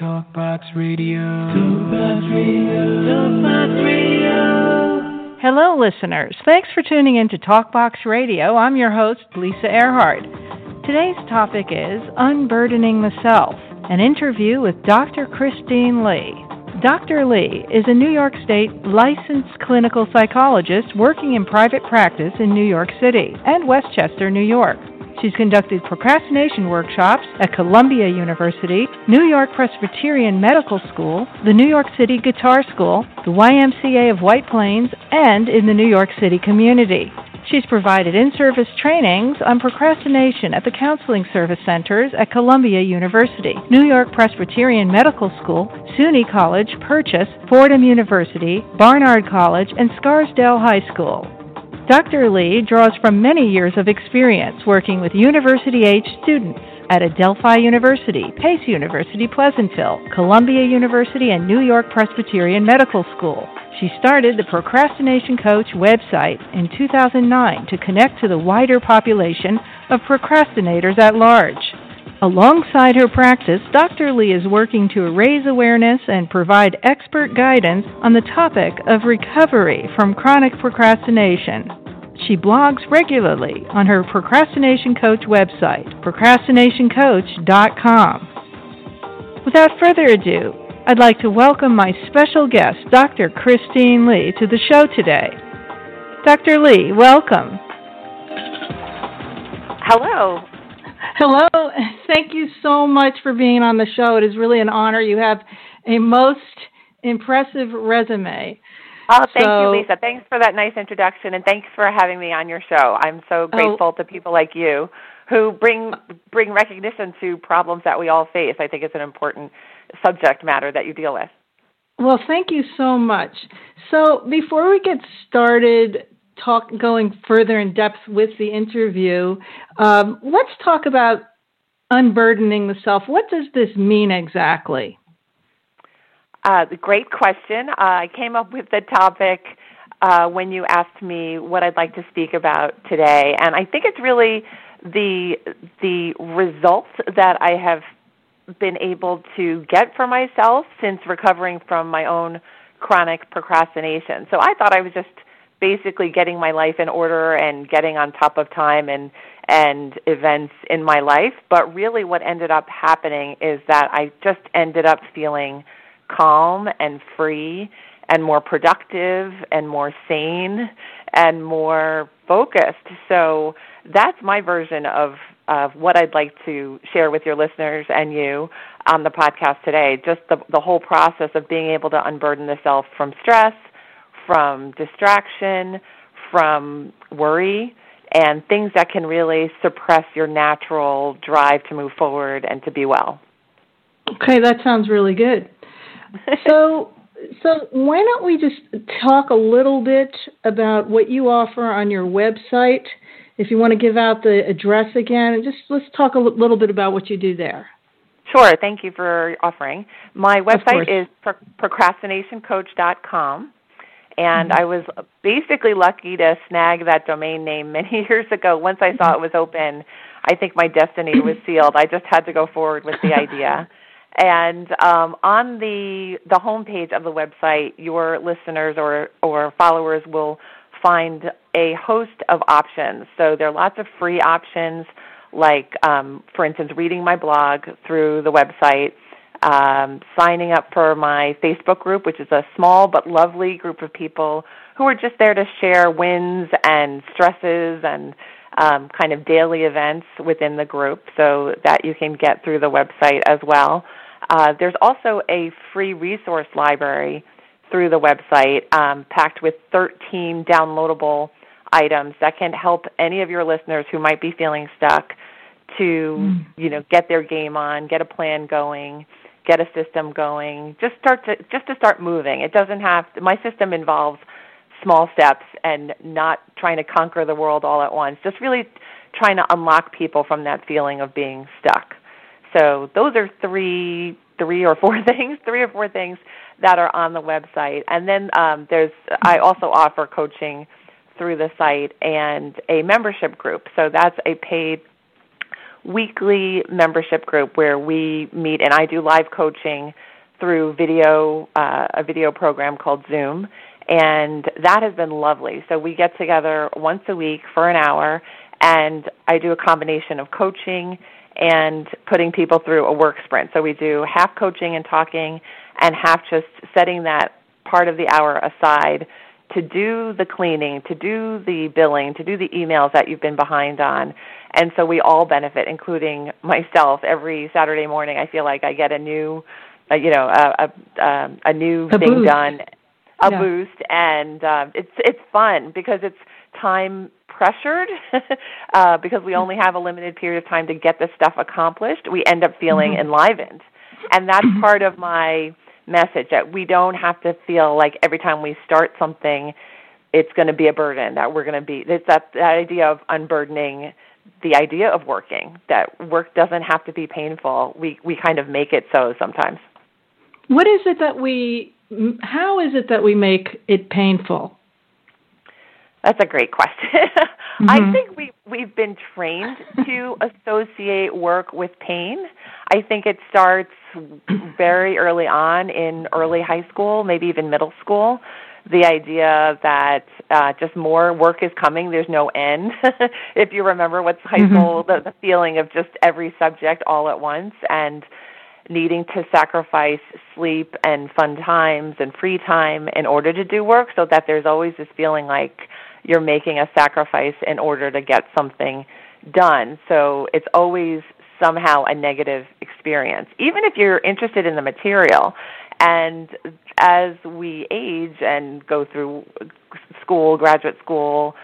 Talkbox Radio. Talkbox Radio. Talkbox Radio. Hello, listeners. Thanks for tuning in to Talkbox Radio. I'm your host, Lisa Erhard. Today's topic is Unburdening the Self, an interview with Dr. Christine Li. Dr. Li is a New York State licensed clinical psychologist working in private practice in New York City and Westchester, New York. She's conducted procrastination workshops at Columbia University, New York Presbyterian Medical School, the New York City Guitar School, the YMCA of White Plains, and in the New York City community. She's provided in service trainings on procrastination at the Counseling Service Centers at Columbia University, New York Presbyterian Medical School, SUNY College, Purchase, Fordham University, Barnard College, and Scarsdale High School. Dr. Li draws from many years of experience working with university age students at Adelphi University, Pace University Pleasantville, Columbia University, and New York Presbyterian Medical School. She started the Procrastination Coach website in 2009 to connect to the wider population of procrastinators at large. Alongside her practice, Dr. Li is working to raise awareness and provide expert guidance on the topic of recovery from chronic procrastination. She blogs regularly on her Procrastination Coach website, procrastinationcoach.com. Without further ado, I'd like to welcome my special guest, Dr. Christine Li, to the show today. Dr. Li, welcome. Hello. Hello. Thank you so much for being on the show. It is really an honor. You have a most impressive resume. Oh, thank so, you, Lisa. Thanks for that nice introduction, and thanks for having me on your show. I'm so oh. grateful oh, to people like you who bring bring recognition to problems that we all face. I think it's an important subject matter that you deal with. Well, thank you so much. So, before we get started, talk going further in depth with the interview, um, let's talk about unburdening the self. What does this mean exactly? Uh, great question. Uh, I came up with the topic uh, when you asked me what I'd like to speak about today, and I think it's really the the results that I have been able to get for myself since recovering from my own chronic procrastination. So I thought I was just basically getting my life in order and getting on top of time and and events in my life, but really what ended up happening is that I just ended up feeling calm and free and more productive and more sane and more focused. So that's my version of of what I'd like to share with your listeners and you on the podcast today. Just the the whole process of being able to unburden the self from stress, from distraction, from worry, and things that can really suppress your natural drive to move forward and to be well. Okay, that sounds really good. so, so why don't we just talk a little bit about what you offer on your website? If you want to give out the address again, and just let's talk a little bit about what you do there. Sure. Thank you for offering. My website is pro- procrastinationcoach.com. And mm-hmm. I was basically lucky to snag that domain name many years ago. Once I saw it was open, I think my destiny was sealed. I just had to go forward with the idea. And um, on the the homepage of the website, your listeners or or followers will find a host of options. So there are lots of free options, like um, for instance, reading my blog through the website, um, signing up for my Facebook group, which is a small but lovely group of people who are just there to share wins and stresses and um, kind of daily events within the group, so that you can get through the website as well. Uh, there's also a free resource library through the website um, packed with 13 downloadable items that can help any of your listeners who might be feeling stuck to mm. you know get their game on, get a plan going, get a system going. Just start to just to start moving. It doesn't have to, my system involves small steps and not trying to conquer the world all at once. Just really trying to unlock people from that feeling of being stuck. So those are three three or four things, three or four things that are on the website. And then um, there's I also offer coaching through the site and a membership group. So that's a paid weekly membership group where we meet and I do live coaching through video uh, a video program called Zoom and that has been lovely. So we get together once a week for an hour and I do a combination of coaching and putting people through a work sprint. So we do half coaching and talking and half just setting that part of the hour aside to do the cleaning, to do the billing, to do the emails that you've been behind on. And so we all benefit, including myself. Every Saturday morning, I feel like I get a new, uh, you know, a a, um, a new a thing boost. done, a yeah. boost, and uh, it's it's fun because it's time pressured uh, because we only have a limited period of time to get this stuff accomplished. We end up feeling mm-hmm. enlivened, and that's part of my message that we don't have to feel like every time we start something it's going to be a burden that we're going to be it's that, that idea of unburdening the idea of working that work doesn't have to be painful we we kind of make it so sometimes what is it that we how is it that we make it painful that's a great question. mm-hmm. I think we we've been trained to associate work with pain. I think it starts very early on in early high school, maybe even middle school. The idea that uh, just more work is coming, there's no end. if you remember what's high mm-hmm. school, the, the feeling of just every subject all at once and needing to sacrifice sleep and fun times and free time in order to do work so that there's always this feeling like you're making a sacrifice in order to get something done. So it's always somehow a negative experience, even if you're interested in the material. And as we age and go through school, graduate school,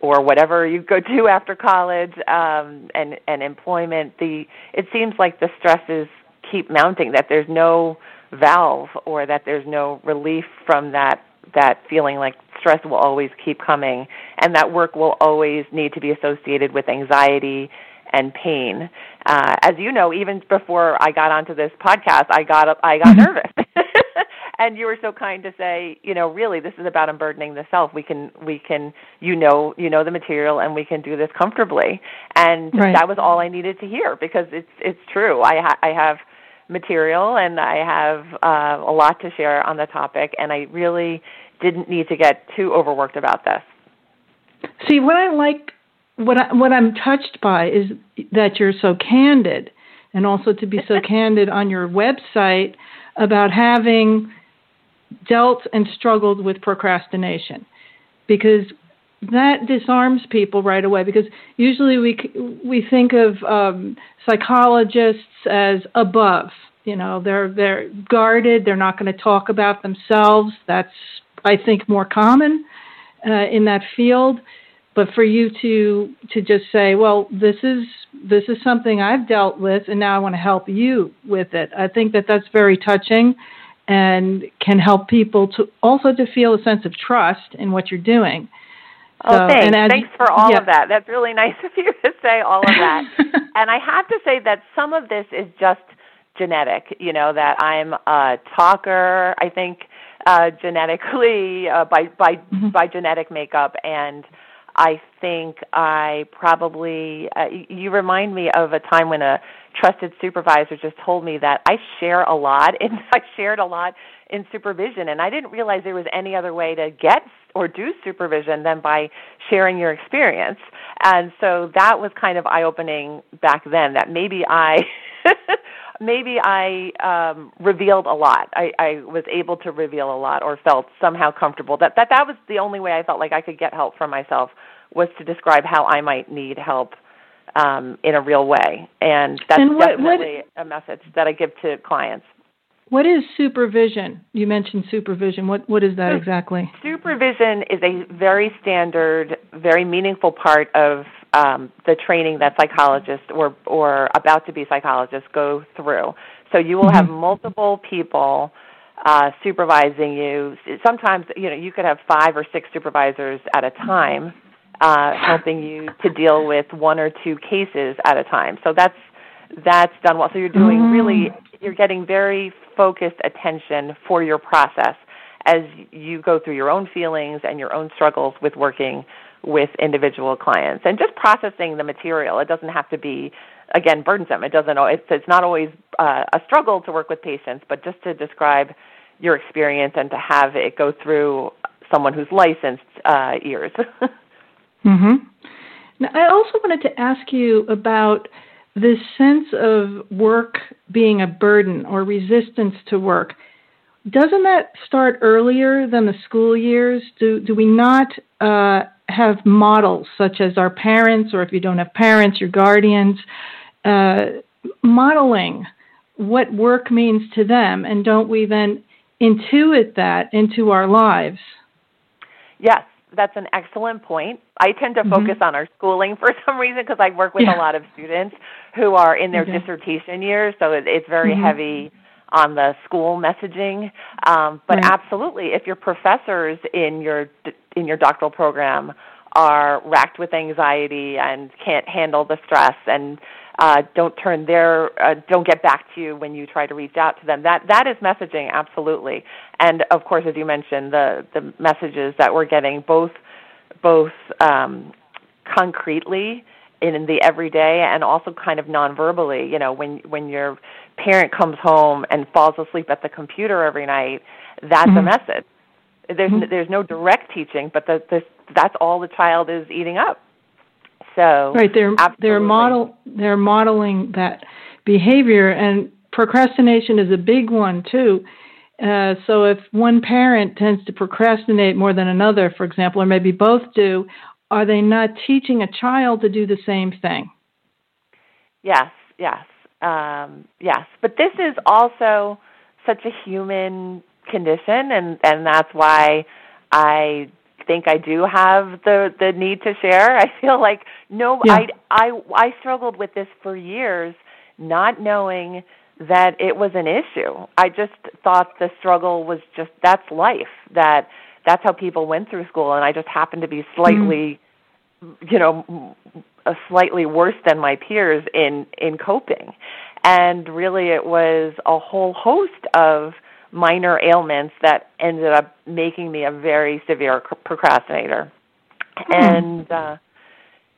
or whatever you go to after college um, and and employment, the it seems like the stresses keep mounting. That there's no valve or that there's no relief from that that feeling like stress will always keep coming and that work will always need to be associated with anxiety and pain. Uh, as you know, even before I got onto this podcast, I got I got nervous. and you were so kind to say, you know, really this is about unburdening the self. We can we can you know, you know the material and we can do this comfortably. And right. that was all I needed to hear because it's it's true. I ha- I have material and I have uh, a lot to share on the topic and I really didn't need to get too overworked about this. See, what I like, what I, what I'm touched by is that you're so candid, and also to be so candid on your website about having dealt and struggled with procrastination, because that disarms people right away. Because usually we we think of um, psychologists as above. You know, they're they're guarded. They're not going to talk about themselves. That's I think, more common uh, in that field. But for you to to just say, well, this is this is something I've dealt with, and now I want to help you with it. I think that that's very touching, and can help people to also to feel a sense of trust in what you're doing. Oh, so, thanks. as, thanks for all yeah. of that. That's really nice of you to say all of that. and I have to say that some of this is just genetic. You know that I'm a talker. I think uh, genetically uh, by by mm-hmm. by genetic makeup and I think I probably uh, you remind me of a time when a trusted supervisor just told me that I share a lot and I shared a lot in supervision and I didn't realize there was any other way to get or do supervision than by sharing your experience. And so that was kind of eye opening back then that maybe I maybe I um, revealed a lot. I, I was able to reveal a lot, or felt somehow comfortable. That that that was the only way I felt like I could get help from myself was to describe how I might need help um, in a real way, and that's and what, definitely what, a message that I give to clients. What is supervision? You mentioned supervision. What what is that exactly? Supervision is a very standard, very meaningful part of um, the training that psychologists or or about to be psychologists go through. So you will mm-hmm. have multiple people uh, supervising you. Sometimes you know you could have five or six supervisors at a time uh, helping you to deal with one or two cases at a time. So that's that's done well. So you're doing mm-hmm. really you're getting very focused attention for your process as you go through your own feelings and your own struggles with working with individual clients and just processing the material. It doesn't have to be again burdensome. It doesn't. It's, it's not always uh, a struggle to work with patients, but just to describe your experience and to have it go through someone who's licensed uh, ears. hmm Now, I also wanted to ask you about this sense of work being a burden or resistance to work. Doesn't that start earlier than the school years? Do do we not uh, have models such as our parents, or if you don't have parents, your guardians, uh, modeling what work means to them, and don't we then intuit that into our lives? Yes, that's an excellent point. I tend to mm-hmm. focus on our schooling for some reason because I work with yeah. a lot of students who are in their okay. dissertation years, so it, it's very mm-hmm. heavy on the school messaging. Um, but right. absolutely, if your professors in your in your doctoral program are racked with anxiety and can't handle the stress and uh, don't turn their uh, don't get back to you when you try to reach out to them. That that is messaging absolutely. And of course, as you mentioned, the the messages that we're getting both both um, concretely in the everyday and also kind of non-verbally. You know, when when your parent comes home and falls asleep at the computer every night, that's mm-hmm. a message. There's mm-hmm. there's no direct teaching, but the, the, that's all the child is eating up. So right, they're absolutely. they're model they're modeling that behavior, and procrastination is a big one too. Uh, so if one parent tends to procrastinate more than another, for example, or maybe both do, are they not teaching a child to do the same thing? Yes, yes, um, yes. But this is also such a human condition, and and that's why I think I do have the the need to share. I feel like no, yeah. I I I struggled with this for years, not knowing that it was an issue. I just thought the struggle was just that's life. That that's how people went through school, and I just happened to be slightly, mm-hmm. you know, a slightly worse than my peers in in coping. And really, it was a whole host of minor ailments that ended up making me a very severe procrastinator. Hmm. And uh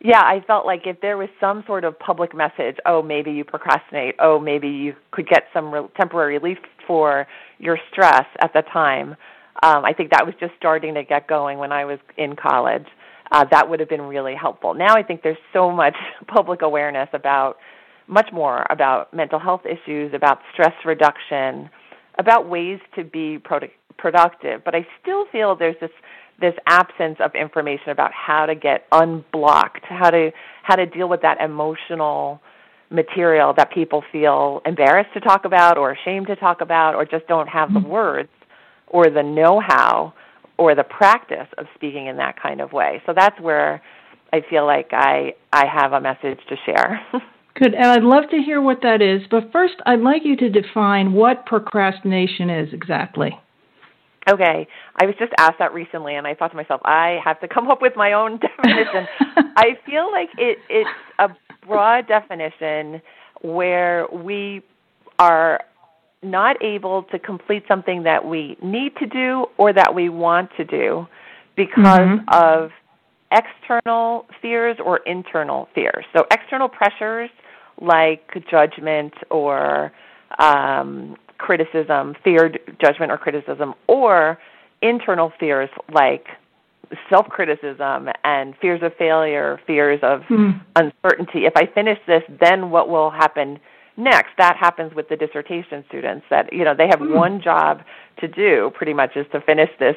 yeah, I felt like if there was some sort of public message, oh, maybe you procrastinate, oh, maybe you could get some re- temporary relief for your stress at the time. Um, I think that was just starting to get going when I was in college. Uh, that would have been really helpful. Now I think there's so much public awareness about much more about mental health issues, about stress reduction, about ways to be product, productive. But I still feel there's this this absence of information about how to get unblocked, how to how to deal with that emotional material that people feel embarrassed to talk about or ashamed to talk about or just don't have the mm-hmm. words or the know-how or the practice of speaking in that kind of way. So that's where I feel like I I have a message to share. Good, and I'd love to hear what that is. But first, I'd like you to define what procrastination is exactly. Okay, I was just asked that recently, and I thought to myself, I have to come up with my own definition. I feel like it, it's a broad definition where we are not able to complete something that we need to do or that we want to do because mm-hmm. of external fears or internal fears. So, external pressures like judgment or um, criticism, feared judgment or criticism, or internal fears like self criticism and fears of failure, fears of mm. uncertainty. If I finish this, then what will happen next? That happens with the dissertation students that, you know, they have mm. one job to do pretty much is to finish this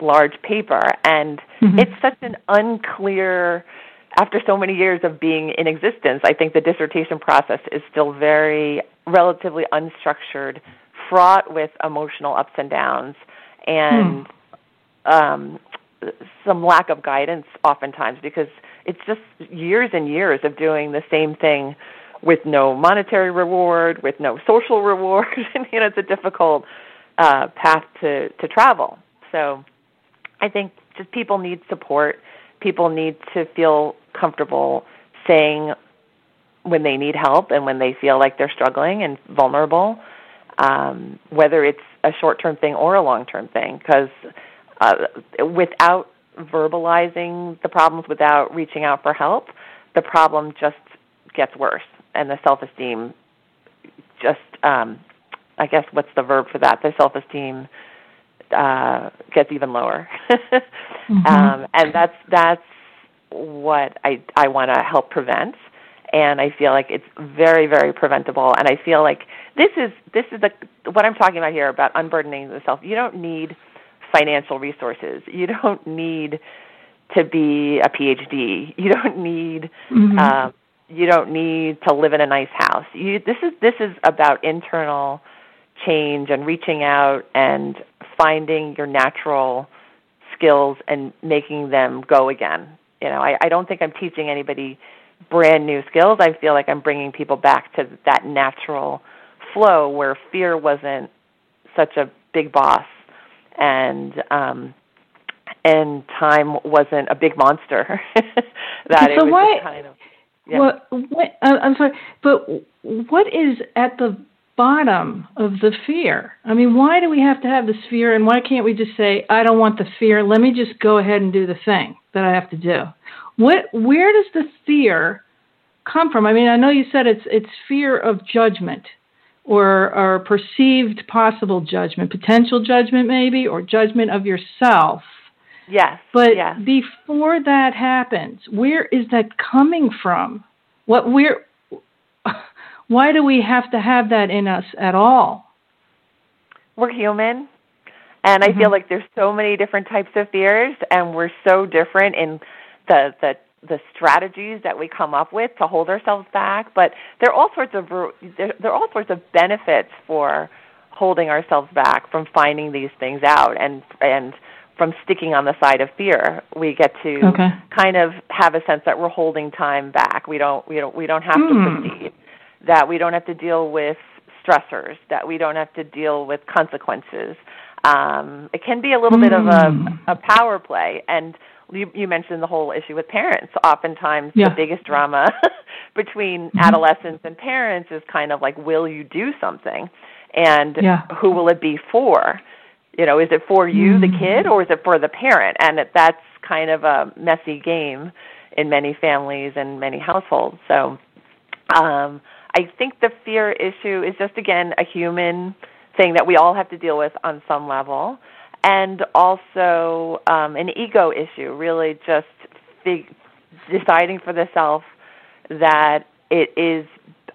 large paper and mm-hmm. it's such an unclear after so many years of being in existence, I think the dissertation process is still very relatively unstructured, fraught with emotional ups and downs, and hmm. um, some lack of guidance oftentimes because it's just years and years of doing the same thing with no monetary reward, with no social reward. and, you know, it's a difficult uh, path to to travel. So, I think just people need support. People need to feel comfortable saying when they need help and when they feel like they're struggling and vulnerable, um, whether it's a short term thing or a long term thing. Because uh, without verbalizing the problems, without reaching out for help, the problem just gets worse, and the self esteem just um, I guess what's the verb for that? The self esteem uh, gets even lower, mm-hmm. um, and that's that's what I I want to help prevent. And I feel like it's very very preventable. And I feel like this is this is the what I'm talking about here about unburdening the self. You don't need financial resources. You don't need to be a PhD. You don't need mm-hmm. um, you don't need to live in a nice house. You, this is this is about internal change and reaching out and finding your natural skills and making them go again. You know, I, I don't think I'm teaching anybody brand new skills. I feel like I'm bringing people back to that natural flow where fear wasn't such a big boss and um and time wasn't a big monster that so it was why, kind of yeah. What, what I'm sorry, but what is at the bottom of the fear? I mean, why do we have to have this fear, and why can't we just say, "I don't want the fear. Let me just go ahead and do the thing that I have to do"? What, where does the fear come from? I mean, I know you said it's it's fear of judgment, or or perceived possible judgment, potential judgment, maybe, or judgment of yourself. Yes. But yes. before that happens, where is that coming from? What where why do we have to have that in us at all? We're human. And I mm-hmm. feel like there's so many different types of fears and we're so different in the the the strategies that we come up with to hold ourselves back, but there are all sorts of there, there are all sorts of benefits for holding ourselves back from finding these things out and and from sticking on the side of fear. We get to okay. kind of have a sense that we're holding time back. We don't we don't we don't have mm. to hmm. proceed that we don't have to deal with stressors, that we don't have to deal with consequences. Um, it can be a little mm. bit of a, Hmm. a power play, and you, you mentioned the whole issue with parents. Oftentimes, yeah. the biggest drama between mm-hmm. adolescents and parents is kind of like, will you do something, and yeah. who will it be for? You know, is it for you, mm. the kid, or is it for the parent? And it, that's kind of a messy game in many families and many households. So, um, I think the fear issue is just again a human thing that we all have to deal with on some level, and also um, an ego issue. Really, just fig- deciding for the self that it is.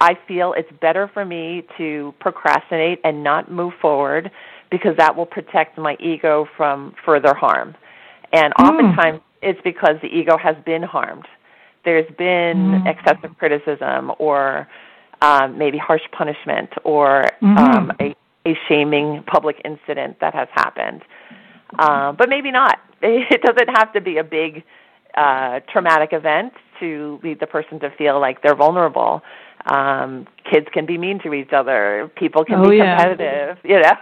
I feel it's better for me to procrastinate and not move forward because that will protect my ego from further harm. And Mm. oftentimes it's because the ego has been harmed. There's been Mm. excessive criticism or um, maybe harsh punishment or Mhm. um, a, a shaming public incident that has happened. Um, but maybe not. It doesn't have to be a big uh, traumatic event to lead the person to feel like they're vulnerable. Um, kids can be mean to each other. People can Oh, be yeah. competitive. You know,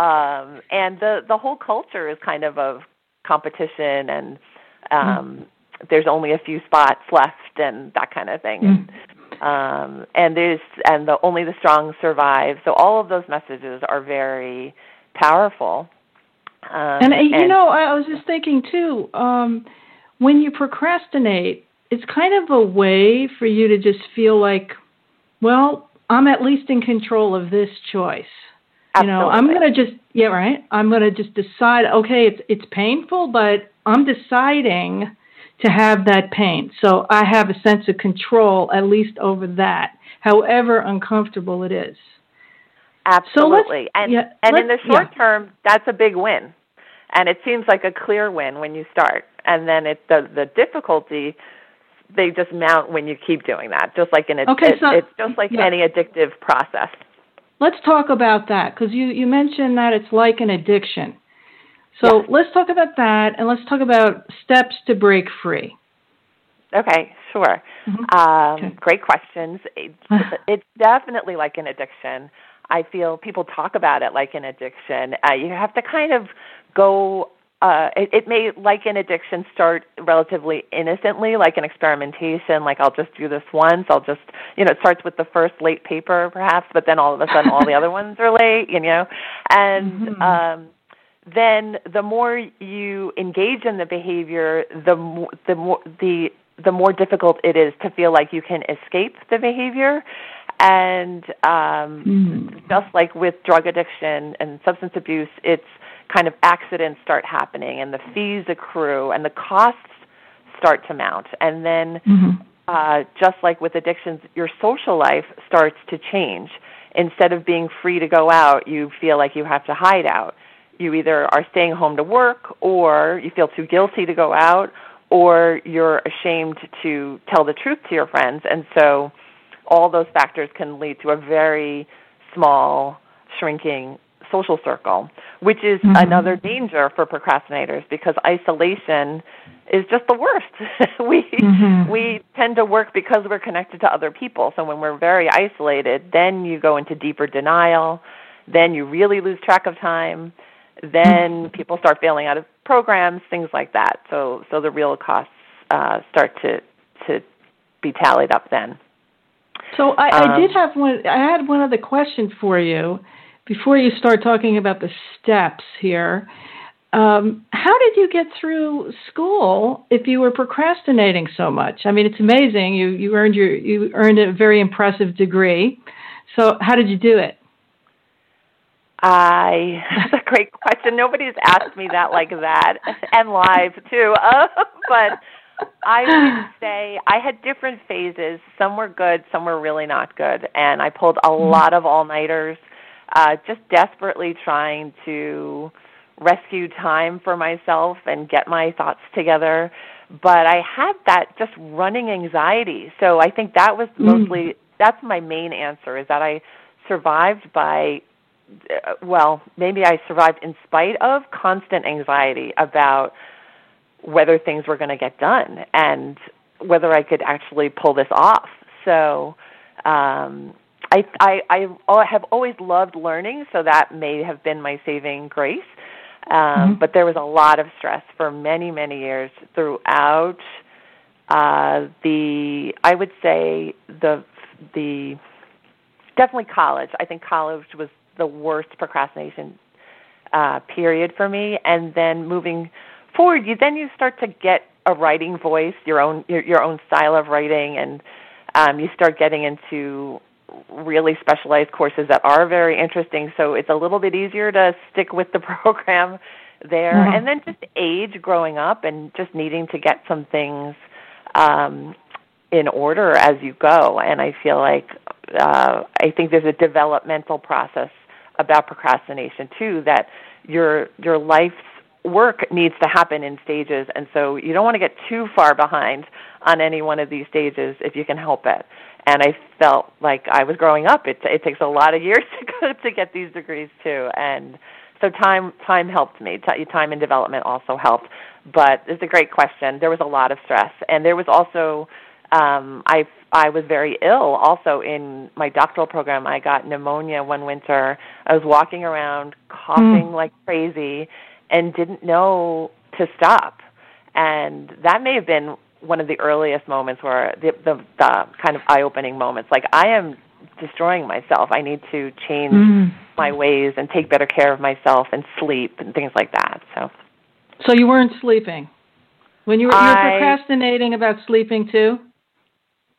um, and the the whole culture is kind of of competition and um, there's only a few spots left and that kind of thing. Mm. Um, and there's and the only the strong survive. So all of those messages are very powerful. Um, and, uh, you know, I I was just thinking too. Um, when you procrastinate, it's kind of a way for you to just feel like, well, I'm at least in control of this choice. You know, I'm going to just yeah, right. I'm going to just decide. Okay, it's it's painful, but I'm deciding to have that pain. So I have a sense of control at least over that, however uncomfortable it is. Absolutely. and yeah, and in the short yeah. term, that's a big win. And it seems like a clear win when you start. And then it the the difficulty they just mount when you keep doing that. Just like in a, Okay, it, so- it's just like yeah. any addictive process. Let's talk about that because you, you mentioned that it's like an addiction. So Yes. let's talk about that and let's talk about steps to break free. Okay, sure. Mm-hmm. Um, Okay. Great questions. It's, it's definitely like an addiction. I feel people talk about it like an addiction. Uh, you have to kind of go. Uh, it, it may, like an addiction, start relatively innocently, like an experimentation. Like I'll just do this once. I'll just, you know, it starts with the first late paper, perhaps, but then all of a sudden, all the other ones are late. You know, and Mhm. um, then the more you engage in the behavior, the more the more the the more difficult it is to feel like you can escape the behavior. And um, Mm. just like with drug addiction and substance abuse, it's kind of accidents start happening, and the fees accrue, and the costs start to mount, and then Mhm. uh, just like with addictions, your social life starts to change. Instead of being free to go out, you feel like you have to hide out. You either are staying home to work, or you feel too guilty to go out, or you're ashamed to tell the truth to your friends. And so all those factors can lead to a very small, shrinking social circle, which is Mhm. another danger for procrastinators because isolation is just the worst. we Mhm. we tend to work because we're connected to other people. So when we're very isolated, then you go into deeper denial, then you really lose track of time, then people start failing out of programs, things like that. So so the real costs uh, start to to be tallied up then. So I, I Um, did have one. I had one other question for you before you start talking about the steps here. Um, how did you get through school if you were procrastinating so much? I mean, it's amazing. You you earned your you earned a very impressive degree. So how did you do it? I that's a great question. Nobody's asked me that like that, and live too. Uh, but I would say I had different phases. Some were good, some were really not good, and I pulled a lot of all nighters, uh, just desperately trying to rescue time for myself and get my thoughts together. But I had that just running anxiety, so I think that was Mm. mostly that's my main answer is that I survived by well, maybe I survived in spite of constant anxiety about whether things were going to get done and whether I could actually pull this off. So, um, I, I, I have always loved learning, so that may have been my saving grace. Um, Mhm. But there was a lot of stress for many, many years throughout uh, the. I would say the the definitely college. I think college was the worst procrastination uh, period for me, and then moving forward, you then you start to get a writing voice, your own your, your own style of writing, and um, you start getting into really specialized courses that are very interesting. So it's a little bit easier to stick with the program there, Mhm. and then just age growing up and just needing to get some things um, in order as you go. And I feel like uh, I think there's a developmental process about procrastination too that your your life's work needs to happen in stages and so you don't want to get too far behind on any one of these stages if you can help it. And i felt like i was growing up. It it takes a lot of years to go to get these degrees too and so time time helped me. Time and development also helped but it's a great question. There was a lot of stress and there was also um i i was very ill also in my doctoral program. I got pneumonia one winter. I was walking around coughing like crazy and didn't know to stop. And that may have been one of the earliest moments where the the, the kind of eye opening moments. Like i am destroying myself. I need to change Mm. my ways and take better care of myself and sleep and things like that so. So you weren't sleeping? When you were, you were I- procrastinating about sleeping too.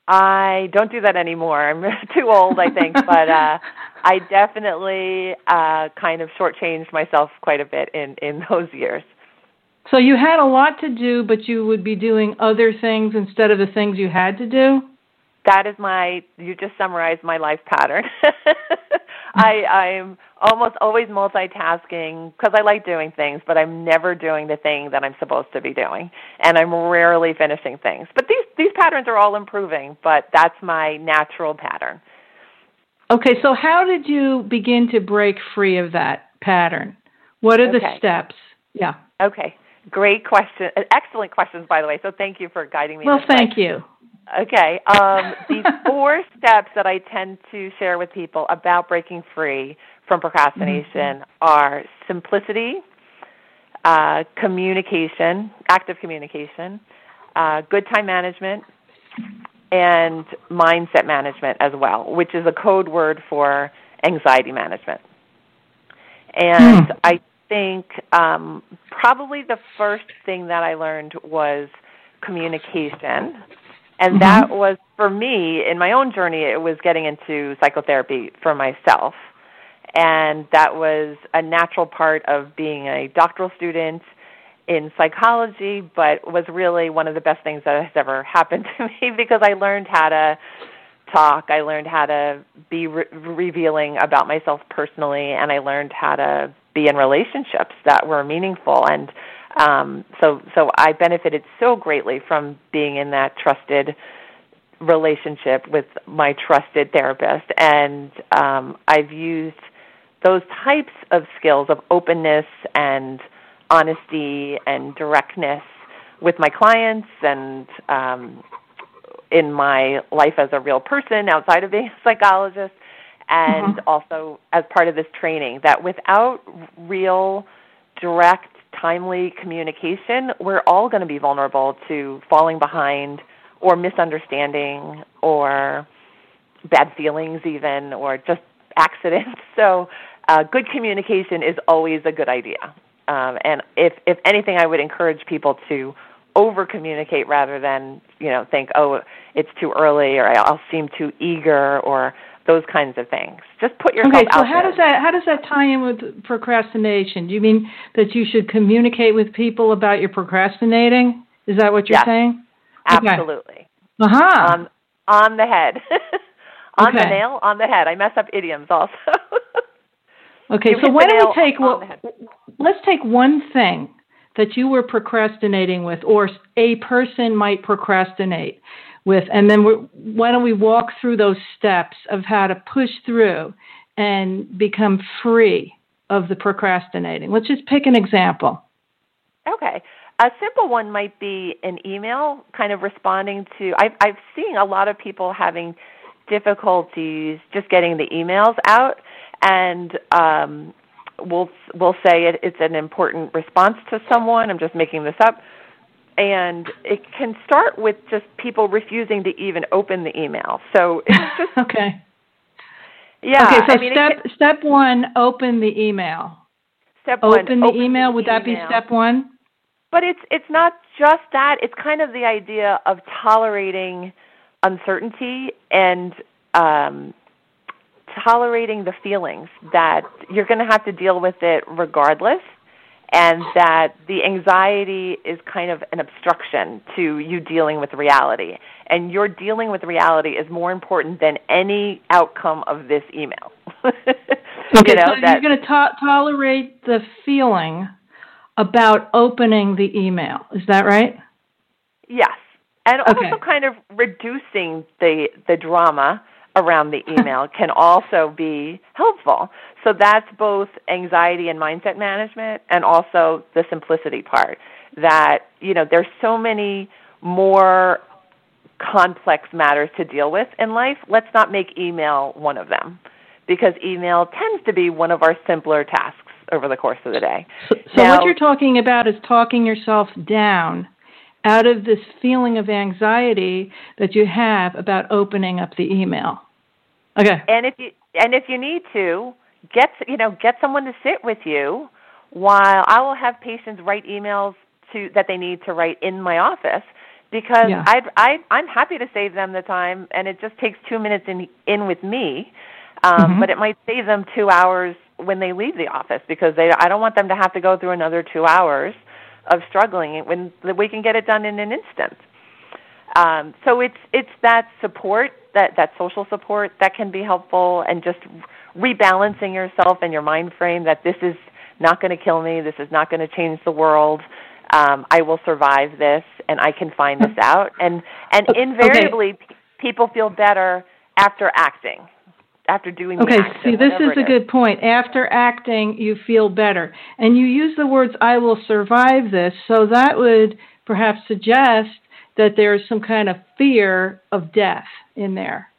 I don't do that anymore. I'm too old, I think, but uh I definitely uh kind of shortchanged myself quite a bit in in those years. So you had a lot to do, but you would be doing other things instead of the things you had to do. That is my you just summarized my life pattern. I I'm almost always multitasking because I like doing things, but I'm never doing the thing that I'm supposed to be doing, and I'm rarely finishing things. But these these patterns are all improving, but that's my natural pattern. Okay, so how did you begin to break free of that pattern? What are the steps? Yeah. Okay. great question. Excellent questions, by the way. So thank you for guiding me. Well, thank way. you. Okay. Um, the four steps that I tend to share with people about breaking free from procrastination mm-hmm. are simplicity, uh, communication, active communication, uh, good time management, and mindset management as well, which is a code word for anxiety management. And mm. I think um, probably the first thing that I learned was communication. And mm-hmm. that was, for me, in my own journey, it was getting into psychotherapy for myself. And that was a natural part of being a doctoral student in psychology, but was really one of the best things that has ever happened to me because I learned how to talk. I learned how to be re- revealing about myself personally, and I learned how to be in relationships that were meaningful. And um, so, so I benefited so greatly from being in that trusted relationship with my trusted therapist. And um, I've used those types of skills of openness and honesty and directness with my clients and um, in my life as a real person outside of being a psychologist and mm-hmm. also as part of this training that without real direct timely communication we're all going to be vulnerable to falling behind or misunderstanding or bad feelings even or just accidents. So uh, good communication is always a good idea. Um, and if if anything, I would encourage people to over communicate rather than you know think oh it's too early or I'll seem too eager or those kinds of things. Just put yourself okay, so out how there. does that how does that tie in with procrastination? Do you mean that you should communicate with people about your procrastinating? Is that what you're yes, saying? Absolutely. Uh huh. On, on the head. on okay. the nail, on the head. I mess up idioms also. Okay, you so why don't we take well, let's take one thing that you were procrastinating with, or a person might procrastinate with, and then why don't we walk through those steps of how to push through and become free of the procrastinating? Let's just pick an example. Okay. A simple one might be an email, kind of responding to. I've, I've seen a lot of people having difficulties just getting the emails out and um, we'll we'll say it, it's an important response to someone. I'm just making this up, and it can start with just people refusing to even open the email. So it's just okay. Yeah. Okay. So I mean, step can, step one: open the email. Step open one: the open email. The Would email. Would that be step one? But it's it's not just that. It's kind of the idea of tolerating uncertainty and um, tolerating the feelings that you're going to have to deal with it regardless and that the anxiety is kind of an obstruction to you dealing with reality. And your dealing with reality is more important than any outcome of this email. Okay, you know, so you're going to to- tolerate the feeling about opening the email. Is that right? Yes. And okay. also kind of reducing the the drama around the email can also be helpful. So that's both anxiety and mindset management and also the simplicity part that, you know, there's so many more complex matters to deal with in life. Let's not make email one of them because email tends to be one of our simpler tasks over the course of the day. So, so now, what you're talking about is talking yourself down out of this feeling of anxiety that you have about opening up the email. Okay. And if you and if you need to get you know get someone to sit with you while I will have patients write emails to that they need to write in my office because yeah. I'd, I I'm happy to save them the time and it just takes two minutes in in with me, um, mm-hmm. but it might save them two hours when they leave the office because they I don't want them to have to go through another two hours of struggling when we can get it done in an instant. Um, so it's it's that support that that social support that can be helpful and just rebalancing yourself and your mind frame that this is not going to kill me this is not going to change the world um, i will survive this and i can find this out and and invariably okay. p- people feel better after acting after doing okay action, see this is a is. good point after acting you feel better and you use the words i will survive this so that would perhaps suggest that there's some kind of fear of death in there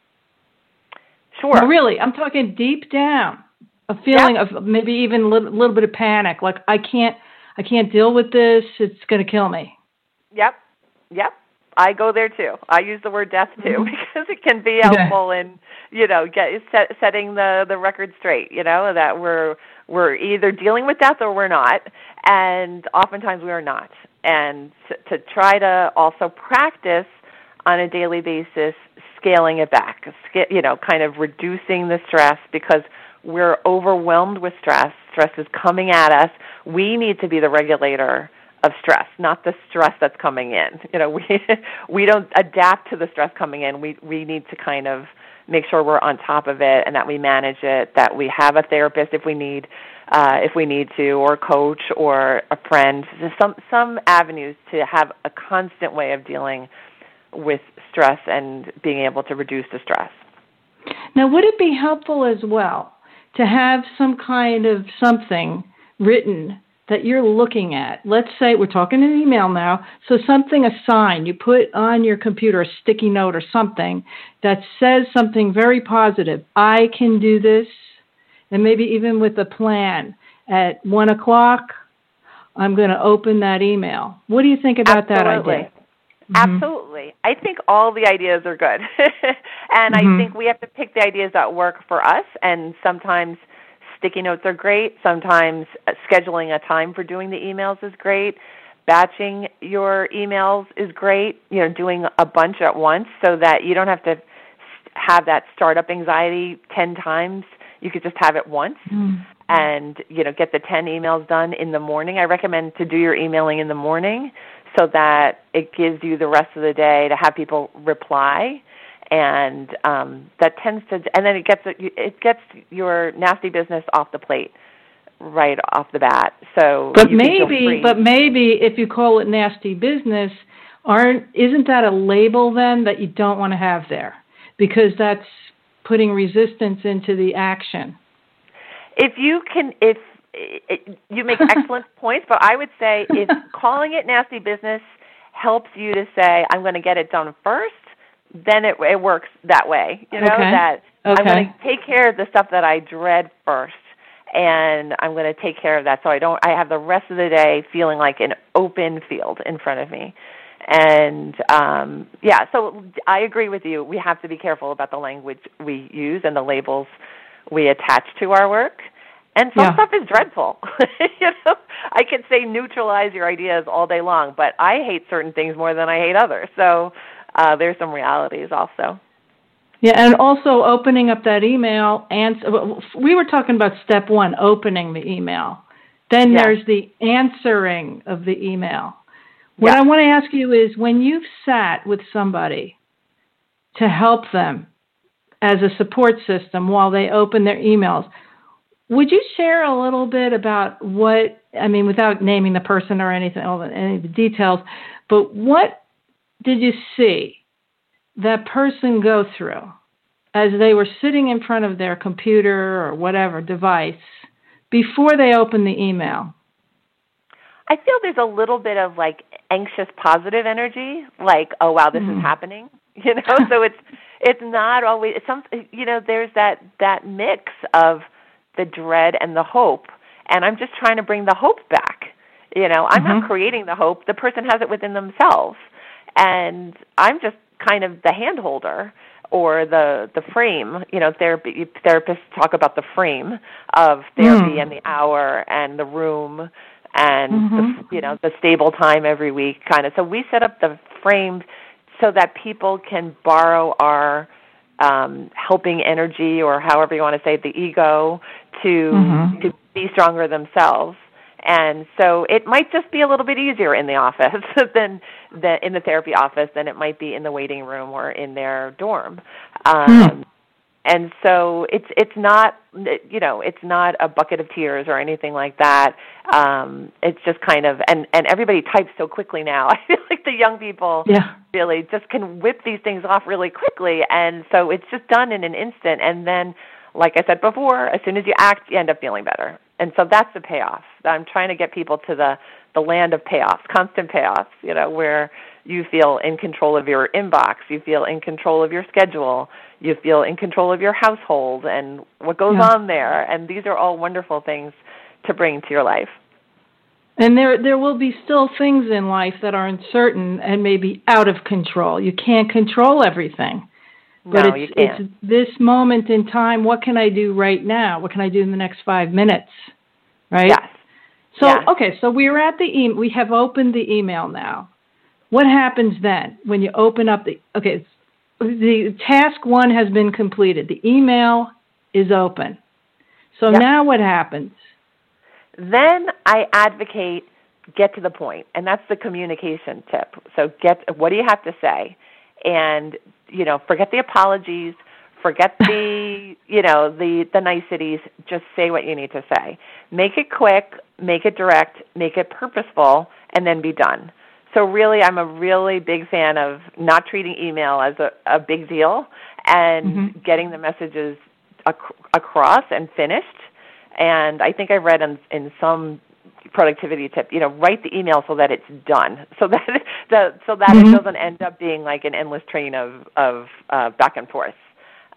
sure really i'm talking deep down a feeling yep. of maybe even a little, little bit of panic like i can't i can't deal with this it's going to kill me yep yep I go there too. I use the word death too Mhm. because it can be helpful in you know get set, setting the the record straight. You know that we're we're either dealing with death or we're not, and oftentimes we are not. And to, try to also practice on a daily basis, scaling it back, you know, kind of reducing the stress because we're overwhelmed with stress. Stress is coming at us. We need to be the regulator of stress, not the stress that's coming in. You know, we we don't adapt to the stress coming in. We we need to kind of make sure we're on top of it and that we manage it. That we have a therapist if we need uh, if we need to, or a coach, or a friend. Some some avenues to have a constant way of dealing with stress and being able to reduce the stress. Now, would it be helpful as well to have some kind of something written that you're looking at. Let's say we're talking an email now, so something a sign you put on your computer, a sticky note or something that says something very positive. I can do this, and maybe even with a plan. At one o'clock, I'm going to open that email. What do you think about Absolutely. that idea? Mm-hmm. Absolutely. I think all the ideas are good. and mm-hmm. I think we have to pick the ideas that work for us and sometimes sticky notes are great. Sometimes scheduling a time for doing the emails is great. Batching your emails is great. You know, doing a bunch at once so that you don't have to have that startup anxiety 10 times. You could just have it once. Mm. And you know, get the ten emails done in the morning. I recommend to do your emailing in the morning so that it gives you the rest of the day to have people reply and um, that tends to and then it gets it gets your nasty business off the plate right off the bat. So but maybe but maybe if you call it nasty business aren't isn't that a label then that you don't want to have there? Because that's putting resistance into the action. If you can if it, you make excellent points but i would say if calling it nasty business helps you to say i'm going to get it done first then it it works that way. You know okay. that okay. I'm going to take care of the stuff that I dread first, and I'm going to take care of that so I don't. I have the rest of the day feeling like an open field in front of me. And um, yeah, so I agree with you. We have to be careful about the language we use and the labels we attach to our work. And some yeah. stuff is dreadful. you know, I could say neutralize your ideas all day long, but I hate certain things more than I hate others. So uh, there's some realities also. Yeah, and also opening up that email. And we were talking about step one, opening the email. Then yeah. there's the answering of the email. What yeah. I want to ask you is when you've sat with somebody to help them as a support system while they open their emails, would you share a little bit about what I mean, without naming the person or anything, all the, any of the details, but what did you see that person go through as they were sitting in front of their computer or whatever device before they opened the email? I feel there's a little bit of like anxious positive energy, like, oh wow, this mm. is happening. You know, so it's it's not always it's some you know, there's that that mix of the dread and the hope. And I'm just trying to bring the hope back. You know, I'm mm-hmm. not creating the hope. The person has it within themselves and I'm just kind of the hand holder or the the frame. You know, therapy therapists talk about the frame of therapy mm. and the hour and the room and mm-hmm. the, you know the stable time every week kind of. So we set up the frame so that people can borrow our um, helping energy or however you want to say it, the ego to mm-hmm. to be stronger themselves and so it might just be a little bit easier in the office than the, in the therapy office than it might be in the waiting room or in their dorm. Um, mm. And so it's it's not you know it's not a bucket of tears or anything like that. Um, it's just kind of and and everybody types so quickly now. I feel like the young people yeah. really just can whip these things off really quickly, and so it's just done in an instant. And then like I said before, as soon as you act, you end up feeling better. And so that's the payoff. I'm trying to get people to the the land of payoffs, constant payoffs, you know, where you feel in control of your inbox, you feel in control of your schedule, you feel in control of your household and what goes yeah. on there. And these are all wonderful things to bring to your life. And there there will be still things in life that are uncertain and maybe out of control. You can't control everything. But no, it's it's this moment in time, what can I do right now? What can I do in the next 5 minutes? Right? Yes. So, yes. okay, so we're at the e- we have opened the email now. What happens then when you open up the okay, the task 1 has been completed. The email is open. So now what happens? Then I advocate get to the point, and that's the communication tip. So get what do you have to say, and you know forget the apologies, forget the you know the the niceties. Just say what you need to say. Make it quick, make it direct, make it purposeful, and then be done. So really, I'm a really big fan of not treating email as a, a big deal and mm-hmm. getting the messages ac- across and finished and I think I read in, in some productivity tip, you know, write the email so that it's done, so that the, so that mm-hmm. it doesn't end up being like an endless train of of uh, back and forth,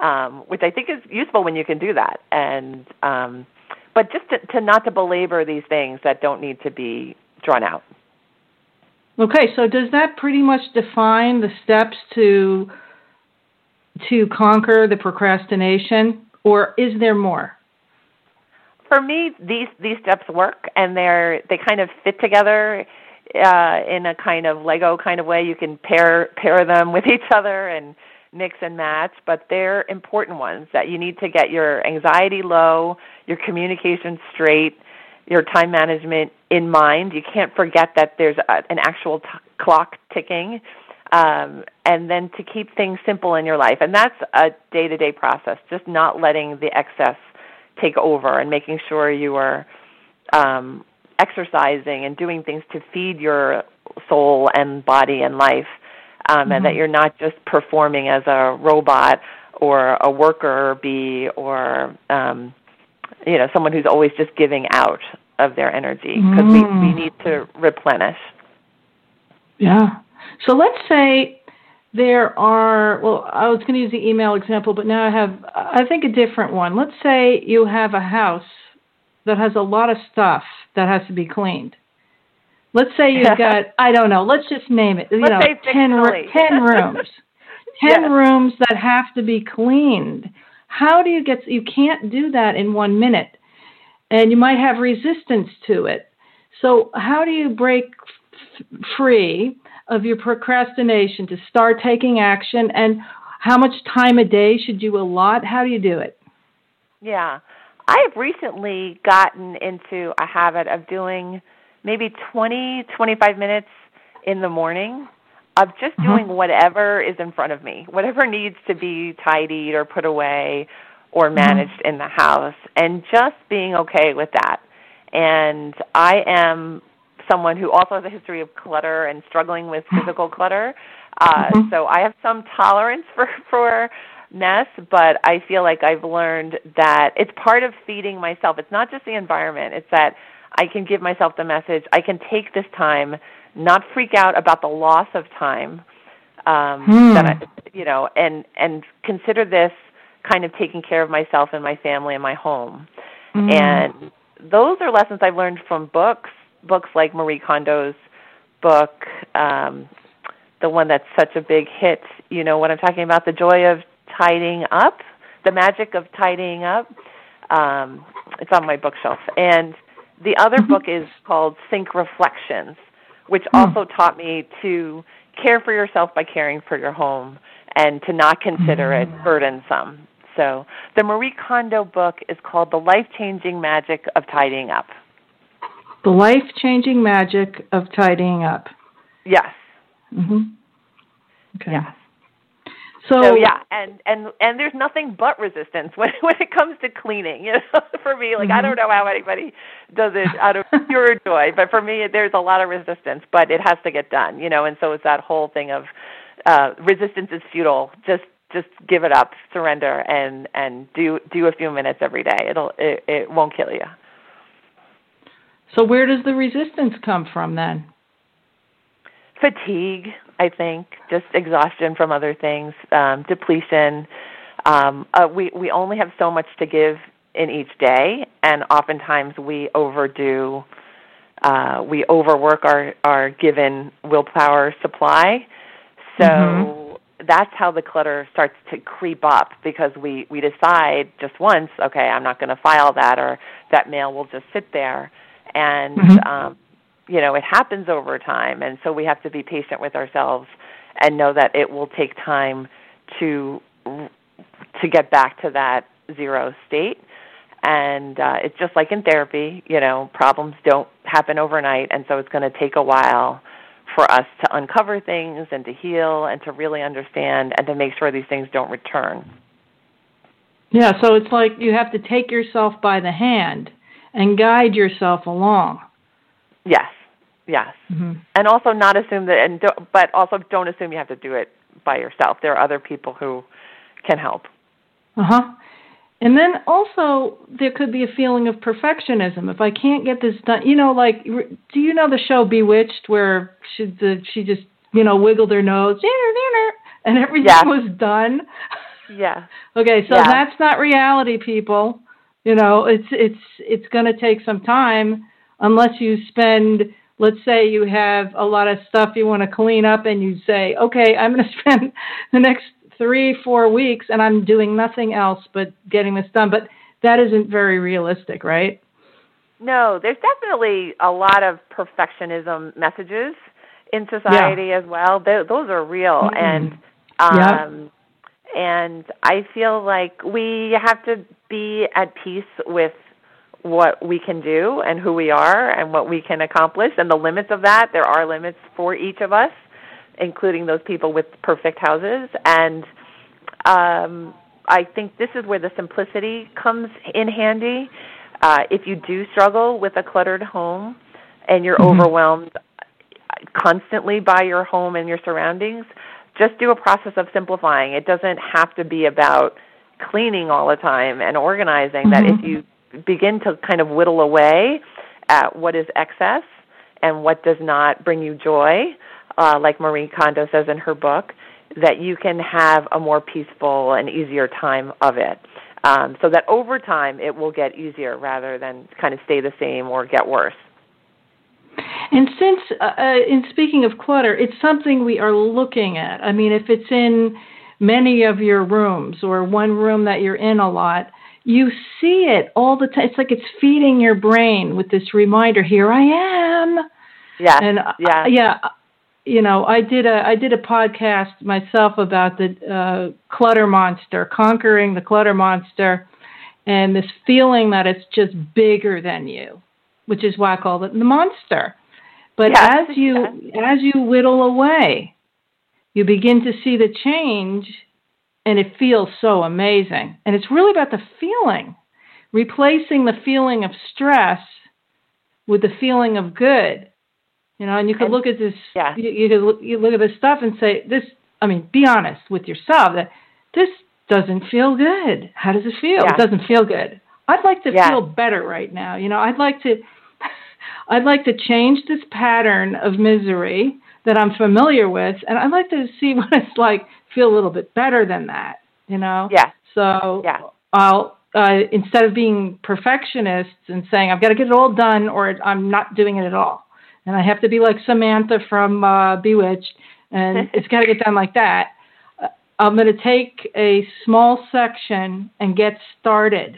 um, which I think is useful when you can do that. And um, but just to, to not to belabor these things that don't need to be drawn out. Okay, so does that pretty much define the steps to to conquer the procrastination, or is there more? For me, these these steps work, and they're they kind of fit together uh, in a kind of Lego kind of way. You can pair pair them with each other and mix and match, but they're important ones that you need to get your anxiety low, your communication straight, your time management in mind. You can't forget that there's a, an actual t- clock ticking. Um, and then to keep things simple in your life. And that's a day to day process, just not letting the excess take over and making sure you are um, exercising and doing things to feed your soul and body and life, um, mm-hmm. and that mm-hmm. you're not just performing as a robot or a worker bee or um, you know someone who's always just giving out of their energy because mm. we, we mm. need to replenish. Yeah. So let's say there are well i was going to use the email example but now i have i think a different one. Let's say you have a house that has a lot of stuff that has to be cleaned. Let's say you've got i don't know let's just name it you let's know 10, 10 rooms. 10 yes. rooms that have to be cleaned. How do you get you can't do that in 1 minute and you might have resistance to it. So how do you break f- free of your procrastination to start taking action and how much time a day should you allot? How do you do it? Yeah. I have recently gotten into a habit of doing maybe 20, 25 minutes in the morning of just uh-huh. doing whatever is in front of me, whatever needs to be tidied or put away or uh-huh. managed in the house, and just being okay with that. And I am someone who also has a history of clutter and struggling with physical clutter. Uh, mm-hmm. So I have some tolerance for for mess, but I feel like I've learned that it's part of feeding myself. It's not just the environment. It's that I can give myself the message. I can take this time, not freak out about the loss of time. Um, hmm. That I, you know, and and consider this kind of taking care of myself and my family and my home. Mm. And those are lessons I've learned from books books like Marie Kondo's book, um, the one that's such a big hit. You know what I'm talking about? The joy of tidying up, the magic of tidying up. Um, it's on my bookshelf. And the other mm-hmm. book is called Think Reflections, which mm. also taught me to care for yourself by caring for your home and to not consider it burdensome. So the Marie Kondo book is called The Life Changing Magic of Tidying Up. The life changing magic of tidying up. Yes. Mhm. Okay. Yes. So, so, yeah, and and and there's nothing but resistance when when it comes to cleaning. You know, for me, like mm-hmm. I don't know how anybody does it out of pure joy, but for me, there's a lot of resistance, but it has to get done. You know, and so it's that whole thing of uh resistance is futile. Just just give it up, surrender, and and do do a few minutes every day. It'll it, it won't kill you. So where does the resistance come from then? Fatigue, I think, just exhaustion from other things, um, depletion. Um, uh, we we only have so much to give in each day, and oftentimes we overdo. Uh, we overwork our our given willpower supply. So mm-hmm. that's how the clutter starts to creep up because we we decide just once, okay, I'm not going to file that, or that mail will just sit there and mm-hmm. um, you know it happens over time, and so we have to be patient with ourselves and know that it will take time to to get back to that zero state. And uh, it's just like in therapy, you know, problems don't happen overnight, and so it's going to take a while for us to uncover things and to heal and to really understand and to make sure these things don't return. Yeah, so it's like you have to take yourself by the hand and guide yourself along. Yes, yes, mm-hmm. and also not assume that, and don't, but also don't assume you have to do it by yourself. There are other people who can help. Uh huh. And then also there could be a feeling of perfectionism. If I can't get this done, you know, like do you know the show Bewitched, where she the, she just you know wiggled her nose and everything yes. was done. Yeah. okay, so yeah. that's not reality, people. You know, it's it's it's going to take some time unless you spend let's say you have a lot of stuff you want to clean up and you say, "Okay, I'm going to spend the next 3 4 weeks and I'm doing nothing else but getting this done." But that isn't very realistic, right? No, there's definitely a lot of perfectionism messages in society yeah. as well. They, those are real mm-hmm. and um and I feel like we have to be at peace with what we can do and who we are and what we can accomplish and the limits of that. There are limits for each of us, including those people with perfect houses. And um, I think this is where the simplicity comes in handy. Uh, if you do struggle with a cluttered home and you're mm-hmm. overwhelmed constantly by your home and your surroundings, just do a process of simplifying. It doesn't have to be about cleaning all the time and organizing. Mm-hmm. That if you begin to kind of whittle away at what is excess and what does not bring you joy, uh, like Marie Kondo says in her book, that you can have a more peaceful and easier time of it. Um, so that over time it will get easier rather than kind of stay the same or get worse. And since, uh, uh, in speaking of clutter, it's something we are looking at. I mean, if it's in many of your rooms or one room that you're in a lot, you see it all the time. It's like it's feeding your brain with this reminder: "Here I am." Yeah. And uh, yeah, yeah. You know, I did a I did a podcast myself about the uh, clutter monster, conquering the clutter monster, and this feeling that it's just bigger than you which is why I call it the monster. But yes, as you yes. as you whittle away, you begin to see the change and it feels so amazing. And it's really about the feeling, replacing the feeling of stress with the feeling of good. You know, and you could and, look at this. Yeah. You, you could look, you look at this stuff and say, "This." I mean, be honest with yourself that this doesn't feel good. How does it feel? Yeah. It doesn't feel good. I'd like to yeah. feel better right now. You know, I'd like to I'd like to change this pattern of misery that I'm familiar with, and I'd like to see what it's like feel a little bit better than that. You know? Yeah. So yeah. I'll uh, instead of being perfectionists and saying I've got to get it all done or I'm not doing it at all, and I have to be like Samantha from uh, Bewitched, and it's got to get done like that. Uh, I'm going to take a small section and get started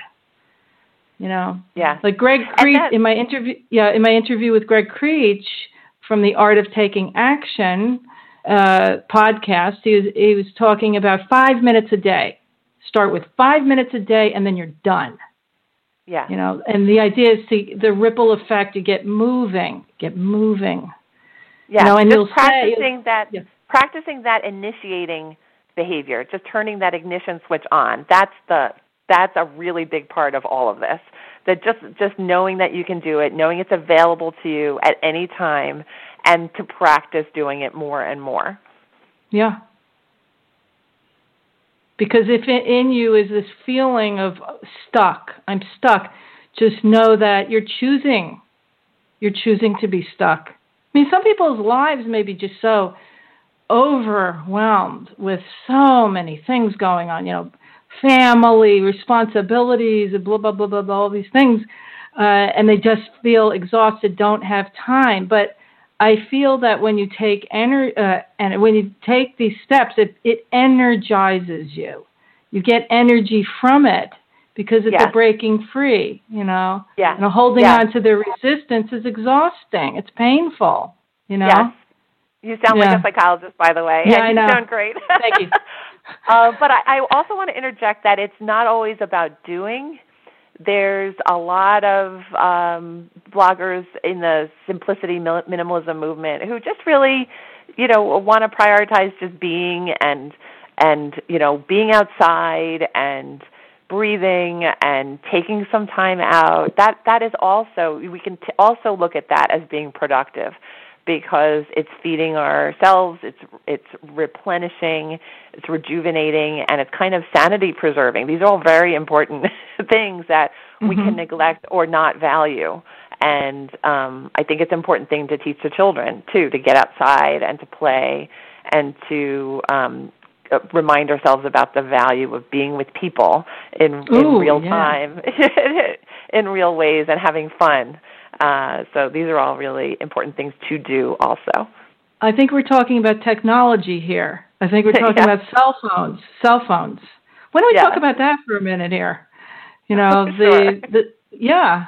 you know. Yeah. Like Gregg Krech in my interview yeah, in my interview with Gregg Krech from the Art of Taking Action uh, podcast, he was he was talking about five minutes a day. Start with five minutes a day and then you're done. Yeah. You know, and the idea is to the ripple effect, you get moving, get moving. Yeah. You know, and just you'll practicing say, that yeah. practicing that initiating behavior, just turning that ignition switch on. That's the that's a really big part of all of this that just just knowing that you can do it knowing it's available to you at any time and to practice doing it more and more yeah Because if in you is this feeling of stuck, I'm stuck, just know that you're choosing. You're choosing to be stuck. I mean, some people's lives may be just so overwhelmed with so many things going on, you know, family, responsibilities, blah, blah, blah, blah, blah all these things, uh, and they just feel exhausted, don't have time. But I feel that when you take ener- uh, and when you take these steps, it, it energizes you. You get energy from it because it's yes. a breaking free, you know. Yeah. And holding yes. on to their resistance is exhausting. It's painful, you know. Yes. You sound Yeah. like a psychologist, by the way. Yeah, and I you know. sound great. Thank you. uh, but I, I also want to interject that it's not always about doing. There's a lot of um, bloggers in the simplicity minimalism movement who just really, you know, want to prioritize just being and and you know being outside and breathing and taking some time out. That that is also we can t- also look at that as being productive because it's feeding ourselves, it's it's replenishing, it's rejuvenating, and it's kind of sanity preserving. These are all very important things that we can Mhm. neglect or not value. And um, I think it's an important thing to teach the children too to get outside and to play and to um, uh, remind ourselves about the value of being with people in, in real yeah. time, in real ways, and having fun. Uh, so these are all really important things to do also. I think we're talking about technology here. I think we're talking Yeah. about cell phones. Cell phones. Why don't we Yeah. talk about that for a minute here? You know, Sure. the the yeah,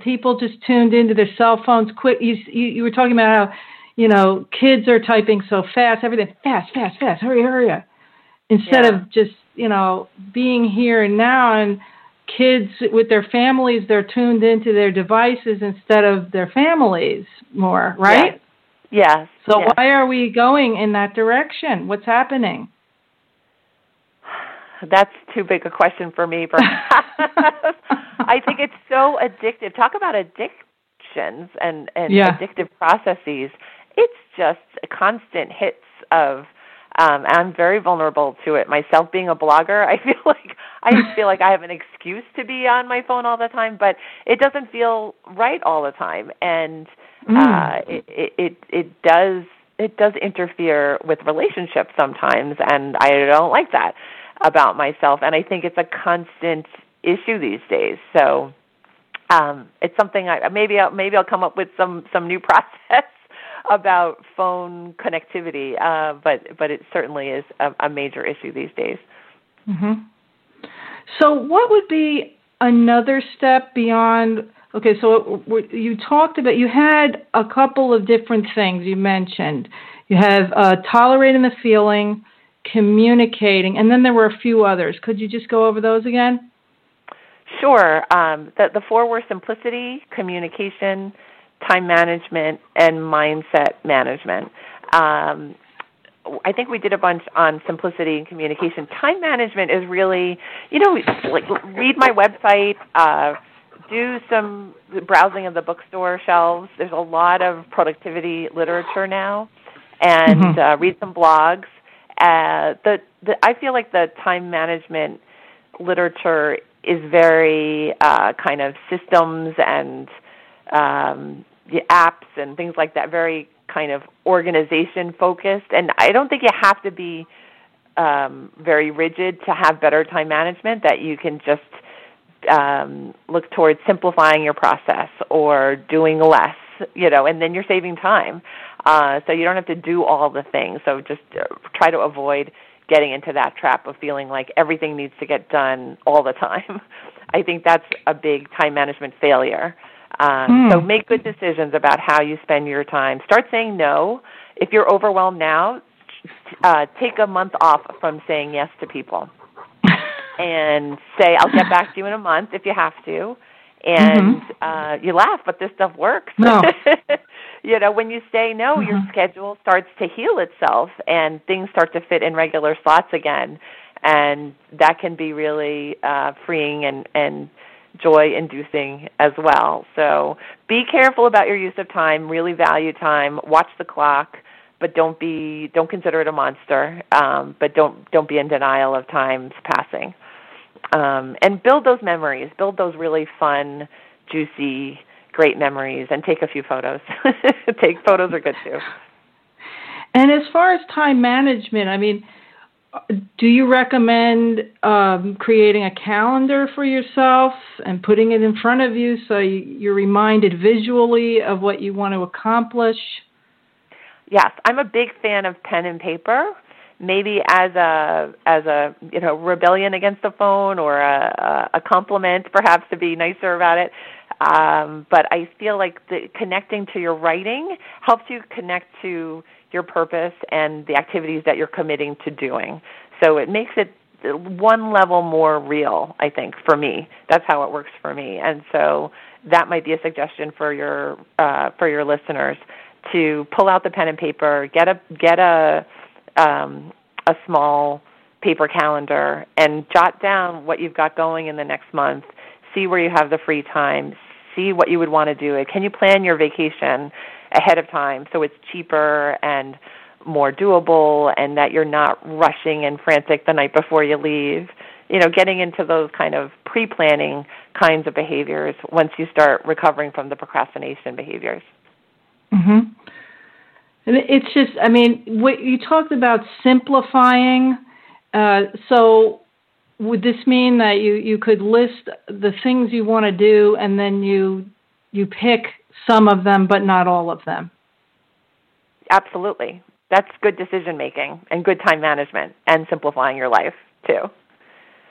people just tuned into their cell phones. Quick, you you, you were talking about how you know kids are typing so fast, everything fast, fast, fast. Hurry, hurry! Instead Yeah. of just you know being here and now and kids with their families they're tuned into their devices instead of their families more right Yes. so yes. why are we going in that direction? What's happening? That's too big a question for me, perhaps. I think it's so addictive. Talk about addictions and, and Yeah. addictive processes. It's just constant hits of um I'm very vulnerable to it. Myself being a blogger, I feel like I just feel like I have an excuse to be on my phone all the time, but it doesn't feel right all the time. And Mm. uh it, it it it does it does interfere with relationships sometimes and I don't like that about myself and I think it's a constant issue these days. So um it's something I maybe I'll maybe I'll come up with some some new process about phone connectivity uh but but it certainly is a, a major issue these days. hmm So, what would be another step beyond? Okay, so you talked about you had a couple of different things you mentioned. You have uh, tolerating the feeling, communicating, and then there were a few others. Could you just go over those again? Sure. Um, the, the four were simplicity, communication, time management, and mindset management. Um, I think we did a bunch on simplicity and communication. Time management is really, you know, like read my website, uh, do some browsing of the bookstore shelves. There's a lot of productivity literature now, and Mhm. uh, read some blogs. Uh, the, the I feel like the time management literature is very uh, kind of systems and um, the apps and things like that, very kind of organization focused. And I don't think you have to be um, very rigid to have better time management. That you can just um, look towards simplifying your process or doing less, you know, and then you're saving time. Uh, so you don't have to do all the things. So just uh, try to avoid getting into that trap of feeling like everything needs to get done all the time. I think that's a big time management failure. Um, Hmm. So make good decisions about how you spend your time. Start saying no. If you're overwhelmed now, uh, take a month off from saying yes to people and say, I'll get back to you in a month if you have to. And uh, you laugh, but this stuff works. No. you know, when you say no, your Mhm. schedule starts to heal itself and things start to fit in regular slots again. And that can be really uh, freeing and, and joy inducing as well. So be careful about your use of time, really value time, watch the clock, but don't be don't consider it a monster. Um, but don't don't be in denial of time's passing. Um, and build those memories. Build those really fun, juicy, great memories, and take a few photos. take photos are good too. And as far as time management, I mean, do you recommend um, creating a calendar for yourself and putting it in front of you so you're reminded visually of what you want to accomplish? Yes, I'm a big fan of pen and paper. Maybe as a as a you know rebellion against the phone or a, a compliment, perhaps to be nicer about it. Um, but I feel like the, connecting to your writing helps you connect to your purpose and the activities that you're committing to doing. So it makes it one level more real, I think, for me. That's how it works for me. And so that might be a suggestion for your uh, for your listeners to pull out the pen and paper, get a get a um, a small paper calendar, and jot down what you've got going in the next month. See where you have the free time. See what you would want to do. Can you plan your vacation? Ahead of time so it's cheaper and more doable and that you're not rushing and frantic the night before you leave. You know getting into those kind of pre-planning kinds of behaviors once you start recovering from the procrastination behaviors. Mhm and it's just i mean what you talked about simplifying uh, so would this mean that you you could list the things you want to do and then you you pick some of them, but not all of them. Absolutely. That's good decision making and good time management and simplifying your life too.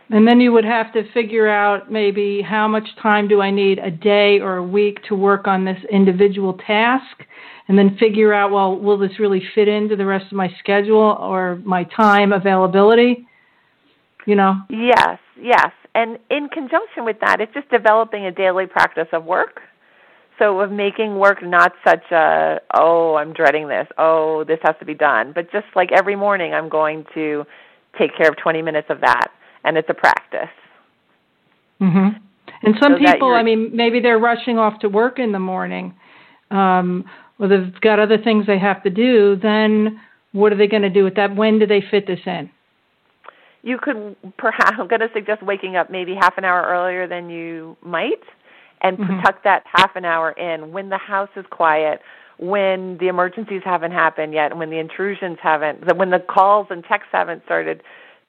And then you would have to figure out maybe how much time do I need a day or a week to work on this individual task, and then figure out, well, will this really fit into the rest of my schedule or my time availability? You know? Yes, yes. And in conjunction with that, it's just developing a daily practice of work so of making work not such a oh i'm dreading this. Oh this has to be done. But just like every morning i'm going to take care of 20 minutes of that and it's a practice. Mhm and some so people i mean maybe they're rushing off to work in the morning um or they've got other things they have to do then what are they going to do with that? When do they fit this in? You could perhaps i'm going to suggest waking up maybe half an hour earlier than you might and mm-hmm. tuck that half an hour in when the house is quiet, when the emergencies haven't happened yet, and when the intrusions haven't, when the calls and texts haven't started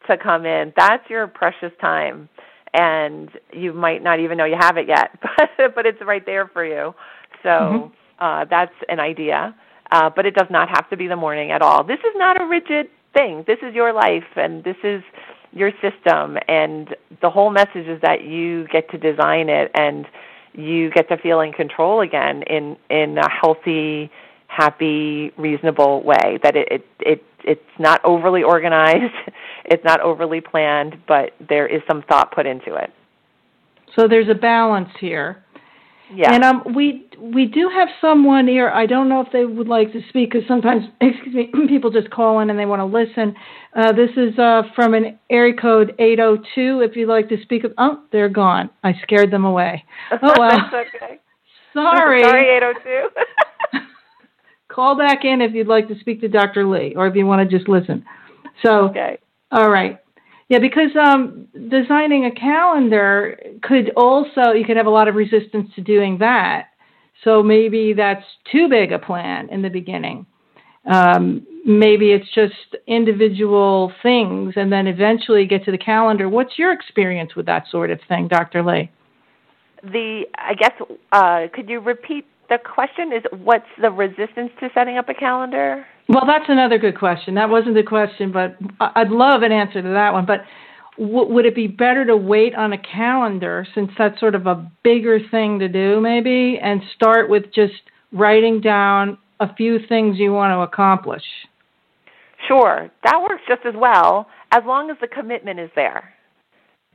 to come in. That's your precious time, and you might not even know you have it yet, but but it's right there for you. So mm-hmm. uh, that's an idea, uh, but it does not have to be the morning at all. This is not a rigid thing. This is your life, and this is your system, and the whole message is that you get to design it and you get to feel in control again in in a healthy happy reasonable way that it it, it it's not overly organized it's not overly planned but there is some thought put into it. So there's a balance here yeah. And um, we we do have someone here. I don't know if they would like to speak because sometimes, excuse me, people just call in and they want to listen. Uh, this is uh, from an area code 802. If you'd like to speak, oh, they're gone. I scared them away. Oh well. That's okay. Sorry. Sorry, 802. call back in if you'd like to speak to Dr. Li, or if you want to just listen. So, okay. All right. Yeah, because um, designing a calendar could also, you could have a lot of resistance to doing that. So maybe that's too big a plan in the beginning. Um, maybe it's just individual things and then eventually get to the calendar. What's your experience with that sort of thing, Dr. Li? The, I guess, uh, could you repeat the question? Is what's the resistance to setting up a calendar? Well, that's another good question. That wasn't the question, but I'd love an answer to that one. But w- would it be better to wait on a calendar since that's sort of a bigger thing to do, maybe, and start with just writing down a few things you want to accomplish? Sure, that works just as well as long as the commitment is there.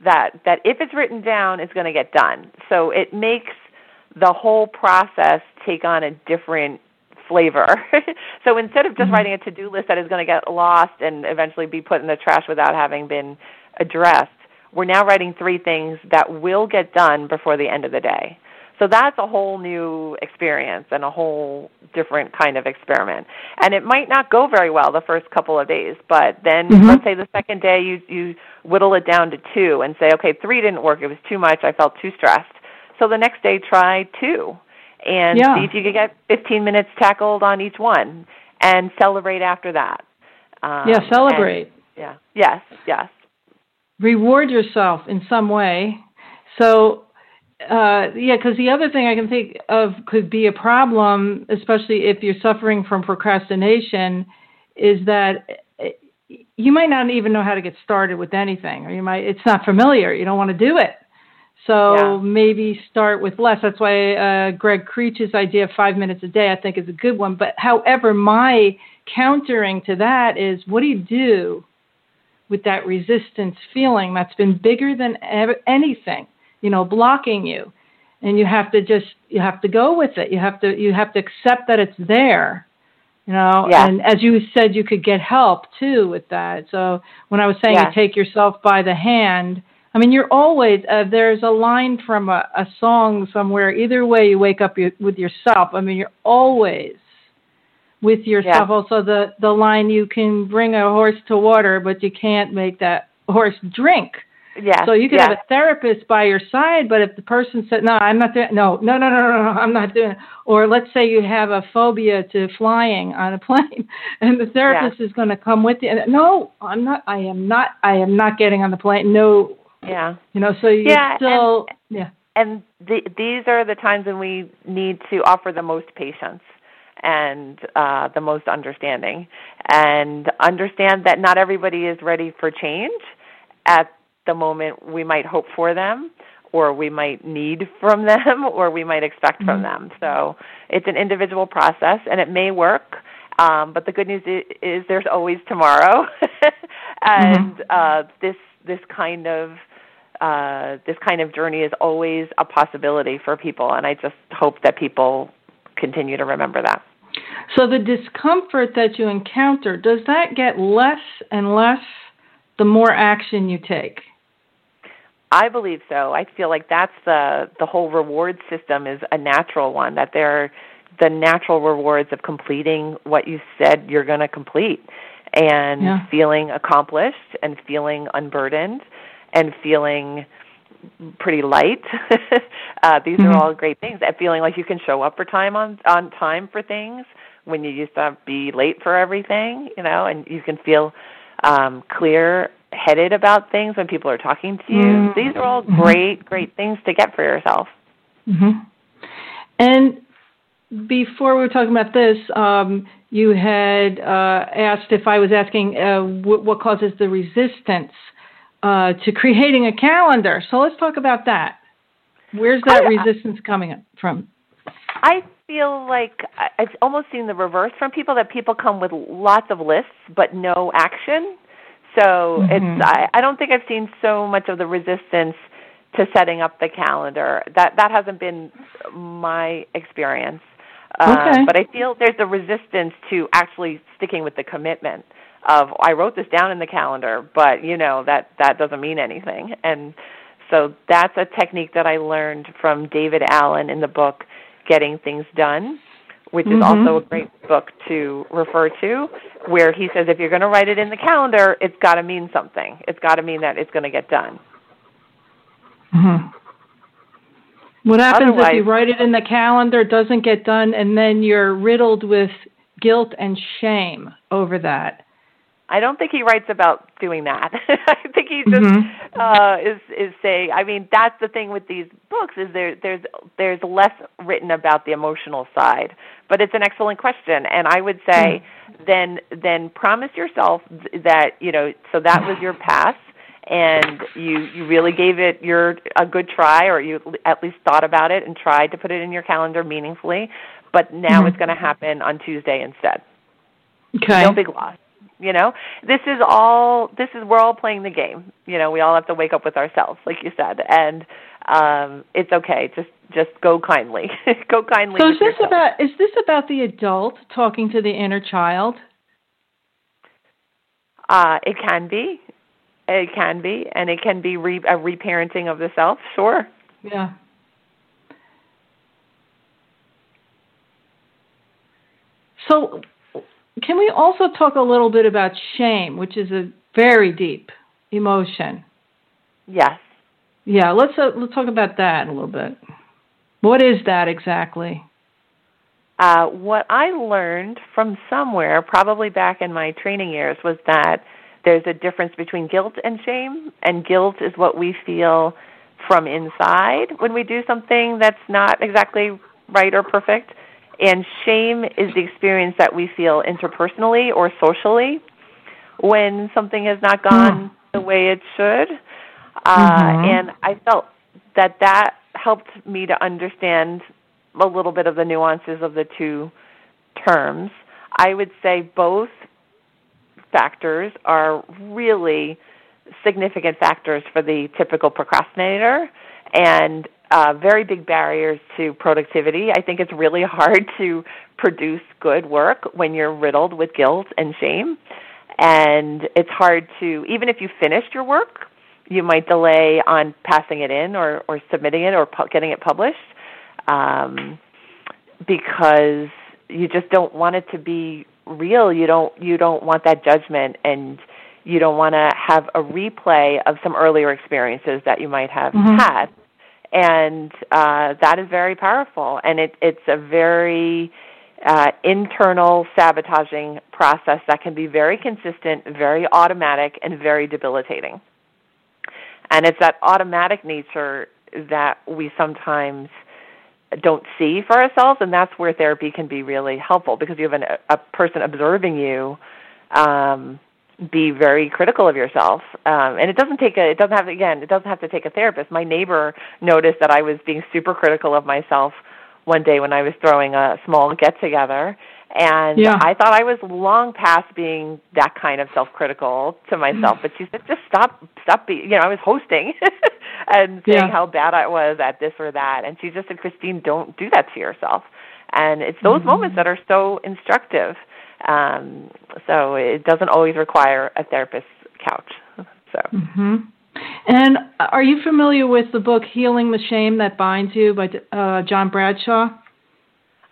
That that if it's written down, it's going to get done. So it makes the whole process take on a different flavor. so instead of just mm-hmm. writing a to-do list that is going to get lost and eventually be put in the trash without having been addressed, we're now writing three things that will get done before the end of the day. So that's a whole new experience and a whole different kind of experiment. And it might not go very well the first couple of days, but then Mhm. let's say the second day you you whittle it down to two and say, okay, three didn't work; it was too much. I felt too stressed. So the next day, try two, and Yeah. see if you can get 15 minutes tackled on each one, and celebrate after that. Um, yeah, and- celebrate. yeah. Yes. Yes. reward yourself in some way. So, uh, yeah, because the other thing I can think of could be a problem, especially if you're suffering from procrastination, is that eh, you might not even know how to get started with anything, or you might it's not familiar. You don't want to do it. So Yeah. maybe start with less. That's why uh, Gregg Krech's idea of five minutes a day I think is a good one. But however, my countering to that is, what do you do with that resistance feeling that's been bigger than ever, anything, you know, blocking you. And you have to just you have to go with it. You have to you have to accept that it's there. You know, Yeah. and as you said you could get help too with that. So when I was saying Yes. you take yourself by the hand, I mean you're always uh, there's a line from a, a song somewhere either way you wake up you, with yourself. I mean you're always with yourself. Yeah. Also, the the line you can bring a horse to water, but you can't make that horse drink. Yes. So you could yes. have a therapist by your side, but if the person said, "No, I'm not doing," no, no, no, no, no, no, I'm not doing it. Or let's say you have a phobia to flying on a plane, and the therapist is going to come with you. And, no, I'm not. I am not. I am not getting on the plane. No, Yeah. you know. So you Yeah, still, yeah, and the, these are the times when we need to offer the most patience and uh, the most understanding, and understand that not everybody is ready for change at the moment we might hope for them, or we might need from them, or we might expect from them. So it's an individual process, and it may work. Um, but the good news is, is there's always tomorrow, and uh, this this kind of uh, this kind of journey is always a possibility for people, and I just hope that people continue to remember that. So the discomfort that you encounter does that get less and less the more action you take? I believe so. I feel like that's the the whole reward system is a natural one. That there are the natural rewards of completing what you said you're going to complete, and Yeah. feeling accomplished, and feeling unburdened, and feeling pretty light. uh, these Mhm. are all great things. And feeling like you can show up for time on on time for things when you used to be late for everything, you know, and you can feel um, clear headed about things when people are talking to you. Mm. These are all Mhm. great, great things to get for yourself. hmm And before we were talking about this, um, you had uh, asked if I was asking uh, w- what causes the resistance uh, to creating a calendar. So let's talk about that. Where's that I- resistance coming from? I feel like I've almost seen the reverse from people that people come with lots of lists but no action. So Mhm. it's I, I don't think I've seen so much of the resistance to setting up the calendar. That that hasn't been my experience. Uh, Okay. But I feel there's a resistance to actually sticking with the commitment of I wrote this down in the calendar, but you know that that doesn't mean anything. And so that's a technique that I learned from David Allen in the book Getting Things Done, which is Mhm. also a great book to refer to, where he says if you're going to write it in the calendar, it's got to mean something. It's got to mean that it's going to get done. hmm What happens if you write it in the calendar, it doesn't get done, and then you're riddled with guilt and shame over that? I don't think he writes about doing that. I think he just Mhm. uh, is is saying. I mean, that's the thing with these books is there there's there's less written about the emotional side, but it's an excellent question, and I would say then then promise yourself that you know so that was your pass, and you you really gave it your a good try, or you at least thought about it and tried to put it in your calendar meaningfully, but now Mhm. it's going to happen on Tuesday instead Okay. no big loss you know? This is all this is we're all playing the game. You know we all have to wake up with ourselves like you said. And um it's okay. Just just go kindly. Go kindly so is this yourself. about is this about the adult talking to the inner child? Uh it can be. It can be. And it can be re- a reparenting of the self. Sure. Yeah. So can we also talk a little bit about shame, which is a very deep emotion? Yes. Yeah, let's uh, let's talk about that a little bit. What is that exactly? Uh, what I learned from somewhere, probably back in my training years, was that there's a difference between guilt and shame, and guilt is what we feel from inside when we do something that's not exactly right or perfect, and shame is the experience that we feel interpersonally or socially when something has not gone mm. the way it should. Uh, mm-hmm. And I felt that that helped me to understand a little bit of the nuances of the two terms. I would say both factors are really significant factors for the typical procrastinator and uh, very big barriers to productivity. I think it's really hard to produce good work when you're riddled with guilt and shame. And it's hard to, even if you finished your work, you might delay on passing it in or, or submitting it or pu- getting it published um, because you just don't want it to be real. You don't you don't want that judgment, and you don't want to have a replay of some earlier experiences that you might have mm-hmm. had. And uh, that is very powerful, and it, it's a very uh, internal sabotaging process that can be very consistent, very automatic, and very debilitating. And it's that automatic nature that we sometimes don't see for ourselves, and that's where therapy can be really helpful because you have an, a person observing you um, be very critical of yourself. Um, and it doesn't take a, it doesn't have again, it doesn't have to take a therapist. My neighbor noticed that I was being super critical of myself one day when I was throwing a small get together, and yeah. I thought I was long past being that kind of self-critical to myself. But she said, "Just stop, stop." Be, you know, I was hosting and saying yeah. how bad I was at this or that, and she just said, "Christine, don't do that to yourself." And it's those mm-hmm. moments that are so instructive. Um, so it doesn't always require a therapist's couch. So. Mm-hmm. And are you familiar with the book "Healing the Shame That Binds You" by uh, John Bradshaw?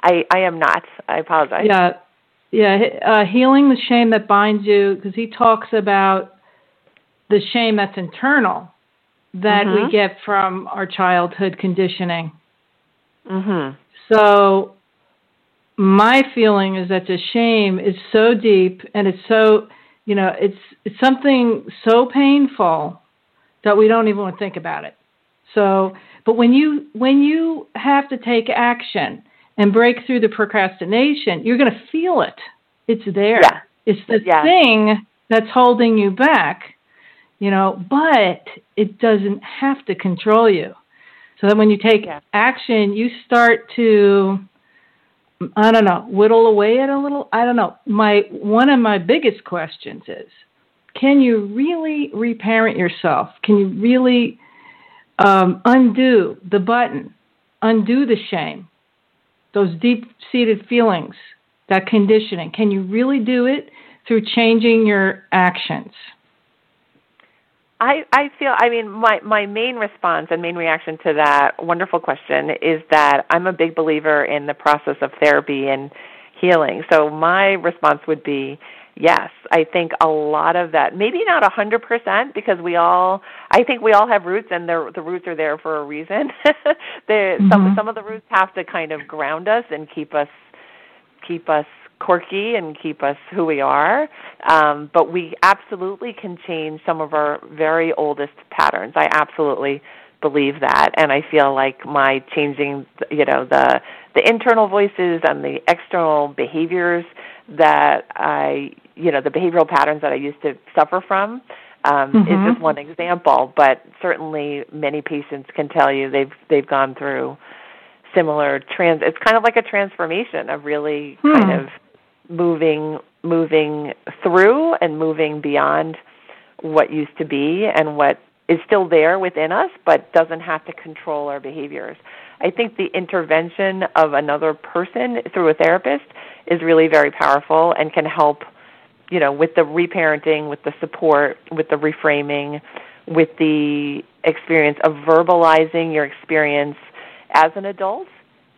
I, I am not. I apologize. Yeah, yeah. Uh, healing the shame that binds you, because he talks about the shame that's internal that mm-hmm. we get from our childhood conditioning. Mm-hmm. So my feeling is that the shame is so deep and it's so you know it's it's something so painful that we don't even want to think about it. So, but when you when you have to take action and break through the procrastination, you're going to feel it. It's there. Yeah. It's the yeah. thing that's holding you back, you know, but it doesn't have to control you. So that when you take yeah. action, you start to I don't know, whittle away at a little. I don't know. My one of my biggest questions is, can you really reparent yourself? Can you really um, undo the button, undo the shame, those deep seated feelings, that conditioning? Can you really do it through changing your actions? I, I feel I mean my my main response and main reaction to that wonderful question is that I'm a big believer in the process of therapy and healing. So my response would be yes. I think a lot of that maybe not a hundred percent because we all I think we all have roots and the the roots are there for a reason. the mm-hmm. some some of the roots have to kind of ground us and keep us keep us quirky and keep us who we are. Um, but we absolutely can change some of our very oldest patterns. I absolutely believe that, and I feel like my changing, you know, the the internal voices and the external behaviors that I, you know, the behavioral patterns that I used to suffer from. Um, mm-hmm. is just one example, but certainly many patients can tell you they've they've gone through similar trans. It's kind of like a transformation of really hmm. kind of moving moving through and moving beyond what used to be and what is still there within us but doesn't have to control our behaviors. I think the intervention of another person through a therapist is really very powerful and can help you know with the reparenting, with the support, with the reframing, with the experience of verbalizing your experience as an adult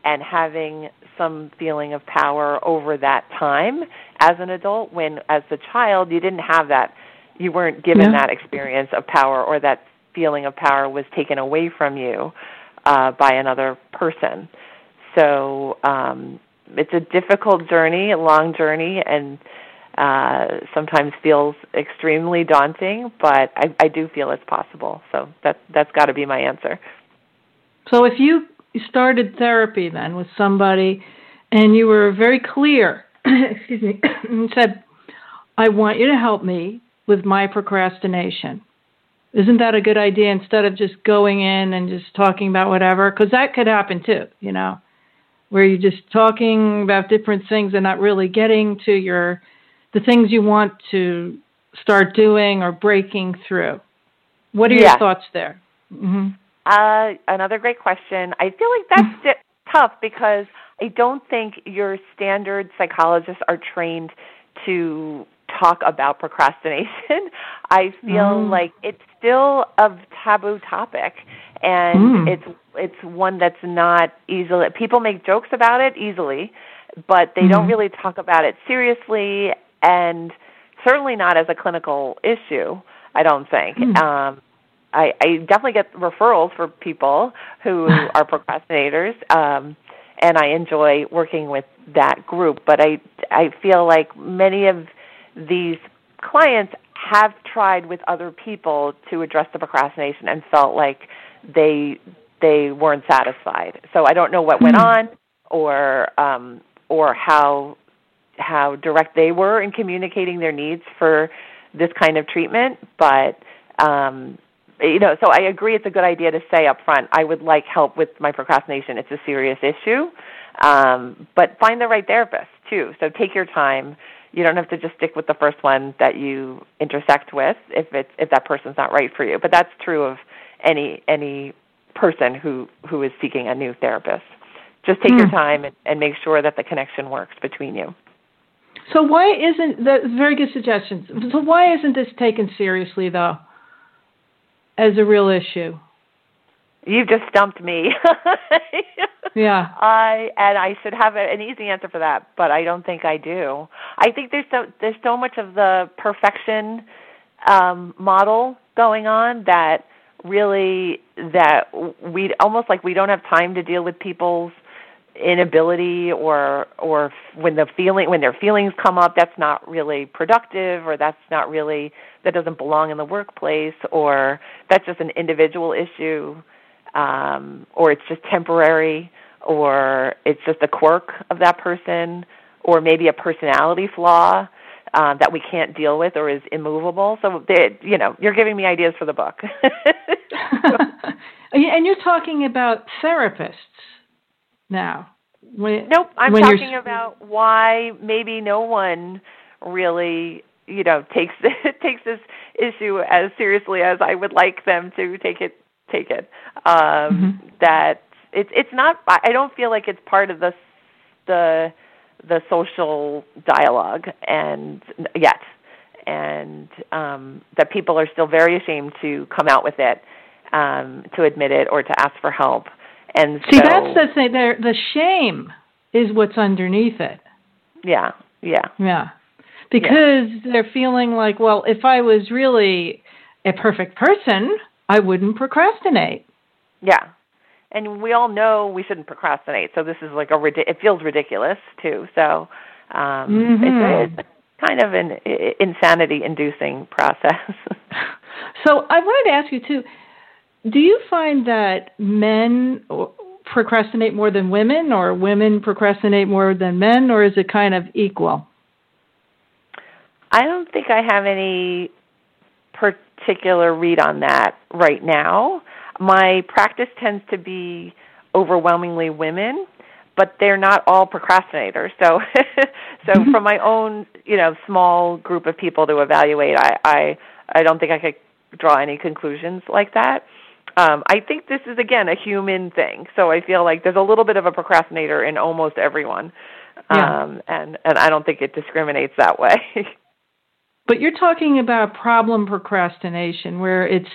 and having some feeling of power over that time as an adult when as a child you didn't have that you weren't given yeah. that experience of power or that feeling of power was taken away from you uh, by another person. So um, it's a difficult journey a long journey and uh, sometimes feels extremely daunting but I, I do feel it's possible. So that that's got to be my answer. So if you started therapy then with somebody and you were very clear, excuse me, and said, I want you to help me with my procrastination. Isn't that a good idea instead of just going in and just talking about whatever? Because that could happen too, you know, where you're just talking about different things and not really getting to your the things you want to start doing or breaking through. What are your thoughts there? Mm-hmm. Uh, another great question. I feel like that's di- tough because I don't think your standard psychologists are trained to talk about procrastination. I feel mm. like it's still a taboo topic and mm. it's it's one that's not easily people make jokes about it easily, but they mm. don't really talk about it seriously and certainly not as a clinical issue, I don't think. Mm. Um I, I definitely get referrals for people who are procrastinators, um, and I enjoy working with that group. But I I feel like many of these clients have tried with other people to address the procrastination and felt like they they weren't satisfied. So I don't know what went hmm. on or um, or how how direct they were in communicating their needs for this kind of treatment, but um, you know, so I agree it's a good idea to say up front, I would like help with my procrastination. It's a serious issue. Um, but find the right therapist too. So take your time. You don't have to just stick with the first one that you intersect with if it's if that person's not right for you. But that's true of any any person who who is seeking a new therapist. Just take mm. your time and, and make sure that the connection works between you. So why isn't that very good suggestions? So why isn't this taken seriously though? As a real issue? You've just stumped me. yeah. I and I should have an easy answer for that, but I don't think I do. I think there's so there's so much of the perfection um model going on that really that we almost like we don't have time to deal with people's inability or or when the feeling when their feelings come up that's not really productive or that's not really that doesn't belong in the workplace or that's just an individual issue um or it's just temporary or it's just a quirk of that person or maybe a personality flaw uh, that we can't deal with or is immovable. So, they, you know, you're giving me ideas for the book. and you're talking about therapists now. When, nope, I'm talking about why maybe no one really, you know, takes takes this issue as seriously as I would like them to take it. Take it. Um, mm-hmm. That it's it's not. I don't feel like it's part of the the the social dialogue and yet and um, that people are still very ashamed to come out with it, um, to admit it, or to ask for help. And see, so, that's the thing. There, the shame is what's underneath it. Yeah, yeah, yeah. Because yeah. they're feeling like, well, if I was really a perfect person, I wouldn't procrastinate. Yeah, and we all know we shouldn't procrastinate. So this is like a it feels ridiculous too. So um, mm-hmm. it's, it's kind of an insanity-inducing process. so I wanted to ask you too do you find that men procrastinate more than women, or women procrastinate more than men, or is it kind of equal? I don't think I have any particular read on that right now. My practice tends to be overwhelmingly women, but they're not all procrastinators. So, so mm-hmm. from my own, you know, small group of people to evaluate, I, I, I don't think I could draw any conclusions like that um, I think this is again a human thing. So I feel like there's a little bit of a procrastinator in almost everyone, yeah. um, and and I don't think it discriminates that way. but you're talking about problem procrastination, where it's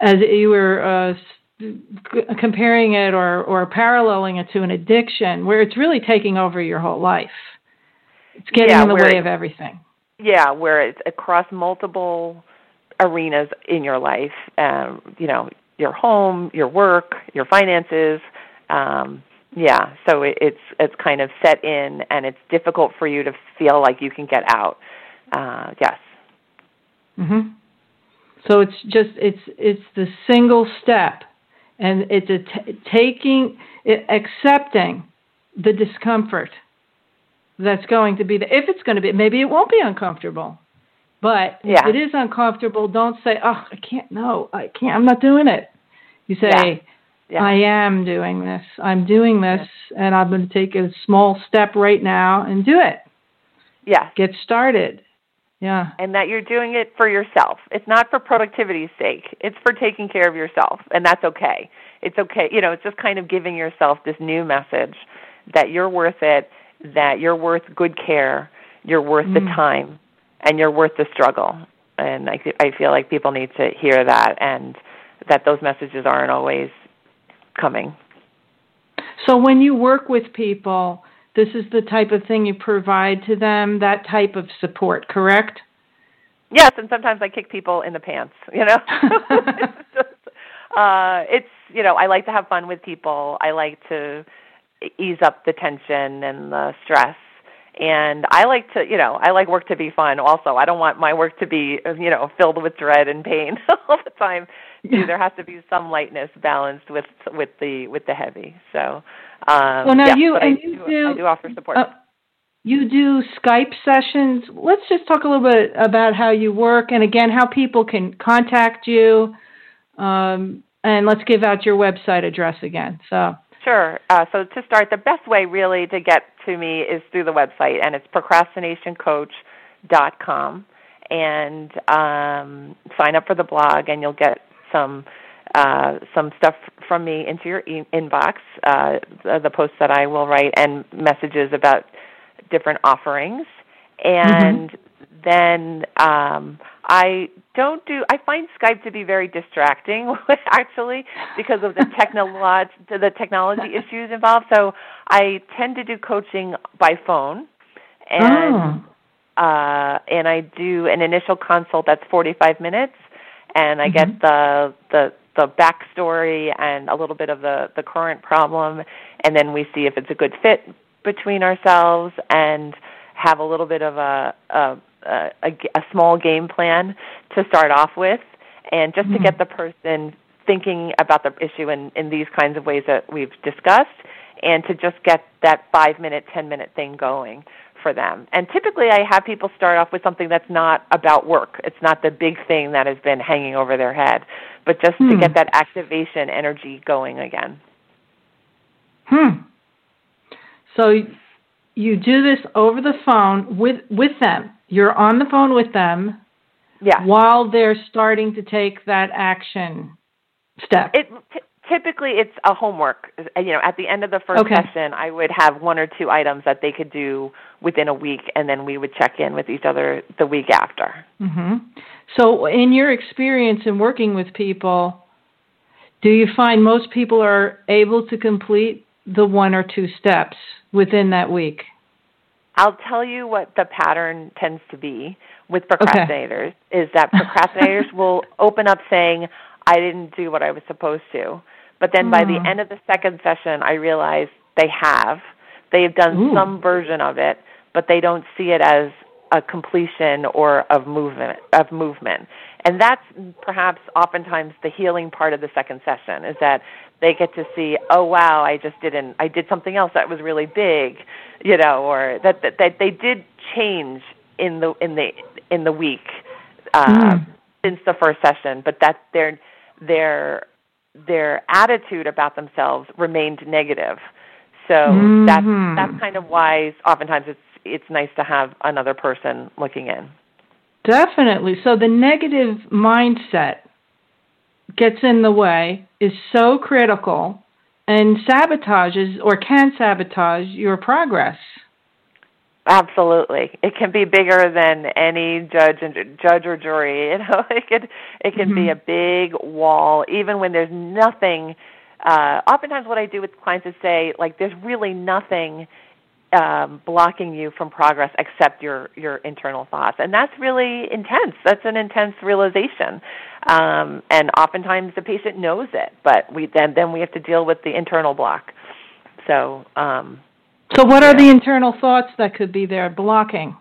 as you were uh, comparing it or, or paralleling it to an addiction where it's really taking over your whole life. It's getting Yeah, in the way it- of everything. Yeah, where it's across multiple arenas in your life. Um, you know, your home, your work, your finances. Um, yeah, so it, it's it's kind of set in, and it's difficult for you to feel like you can get out. Uh, yes. hmm So it's just it's it's the single step, and it's a t- taking it, accepting the discomfort that's going to be the if it's going to be maybe it won't be uncomfortable, but Yeah. if it is uncomfortable, don't say oh I can't no I can't I'm not doing it. You say Yeah. I am doing this. I'm doing this, and I'm going to take a small step right now and do it. Yes. Get started. Yeah. and that you're doing it for yourself. It's not for productivity's sake. It's for taking care of yourself, and that's okay. It's okay. You know, it's just kind of giving yourself this new message that you're worth it, that you're worth good care, you're worth the Mm. time, and you're worth the struggle. And I I feel like people need to hear that and that those messages aren't always coming. So when you work with people, this is the type of thing you provide to them, that type of support, correct? Yes, and sometimes I kick people in the pants. You know, it's, just, uh, it's you know I like to have fun with people. I like to ease up the tension and the stress, and I like to you know I like work to be fun. Also, I don't want my work to be you know filled with dread and pain all the time. Yeah. There has to be some lightness balanced with with the with the heavy. So, um, Well, now yeah, you- and I you do, do- I do offer support. Uh, you do Skype sessions. Let's just talk a little bit about how you work and again how people can contact you. Um, and let's give out your website address again. So, Sure. Uh, so to start, the best way really to get to me is through the website, and it's procrastinationcoach.com. And um, sign up for the blog, and you'll get some uh, some stuff from me into your e- inbox. Uh, the, posts that I will write and messages about different offerings, and then um, I don't do. I find Skype to be very distracting, actually, because of the technolog the technology issues involved. So I tend to do coaching by phone, and uh, and I do an initial consult that's 45 minutes, and I get mm-hmm. the the the backstory and a little bit of the the current problem, and then we see if it's a good fit between ourselves and have a little bit of a a, a, a small game plan to start off with, and just to mm-hmm. get the person thinking about the issue in, in these kinds of ways that we've discussed, and to just get that five minute, ten minute thing going for them. And typically, I have people start off with something that's not about work. It's not the big thing that has been hanging over their head, but just to Hmm. get that activation energy going again. hmm. So you do this over the phone with with them. You're on the phone with them Yeah. while they're starting to take that action step. It typically it's a homework. You know, at the end of the first Okay. session, I would have one or two items that they could do within a week, and then we would check in with each other the week after. hmm So, in your experience in working with people, do you find most people are able to complete the one or two steps within that week? I'll tell you what the pattern tends to be with procrastinators is that procrastinators will open up saying, I didn't do what I was supposed to. But then by the Hmm. end of the second session, I realize they have. They've done Ooh. some version of it, but they don't see it as a completion or of movement of movement. And that's perhaps oftentimes the healing part of the second session is that they get to see, oh wow, I just didn't I did something else that was really big, you know, or that that, that they did change in the in the in the week uh Mm. since the first session, but that their their their attitude about themselves remained negative. So Mhm. that's that's kind of why oftentimes it's it's nice to have another person looking in. Definitely. So, the negative mindset gets in the way, is so critical, and sabotages or can sabotage your progress. Absolutely, it can be bigger than any judge and judge or jury. You know, it could it can mm-hmm. be a big wall, even when there's nothing. Uh, oftentimes, what I do with clients is say, like, there's really nothing um, blocking you from progress except your your internal thoughts, and that's really intense. That's an intense realization, um, and oftentimes the patient knows it, but we then then we have to deal with the internal block. So. Um, so, what are the internal thoughts that could be there blocking?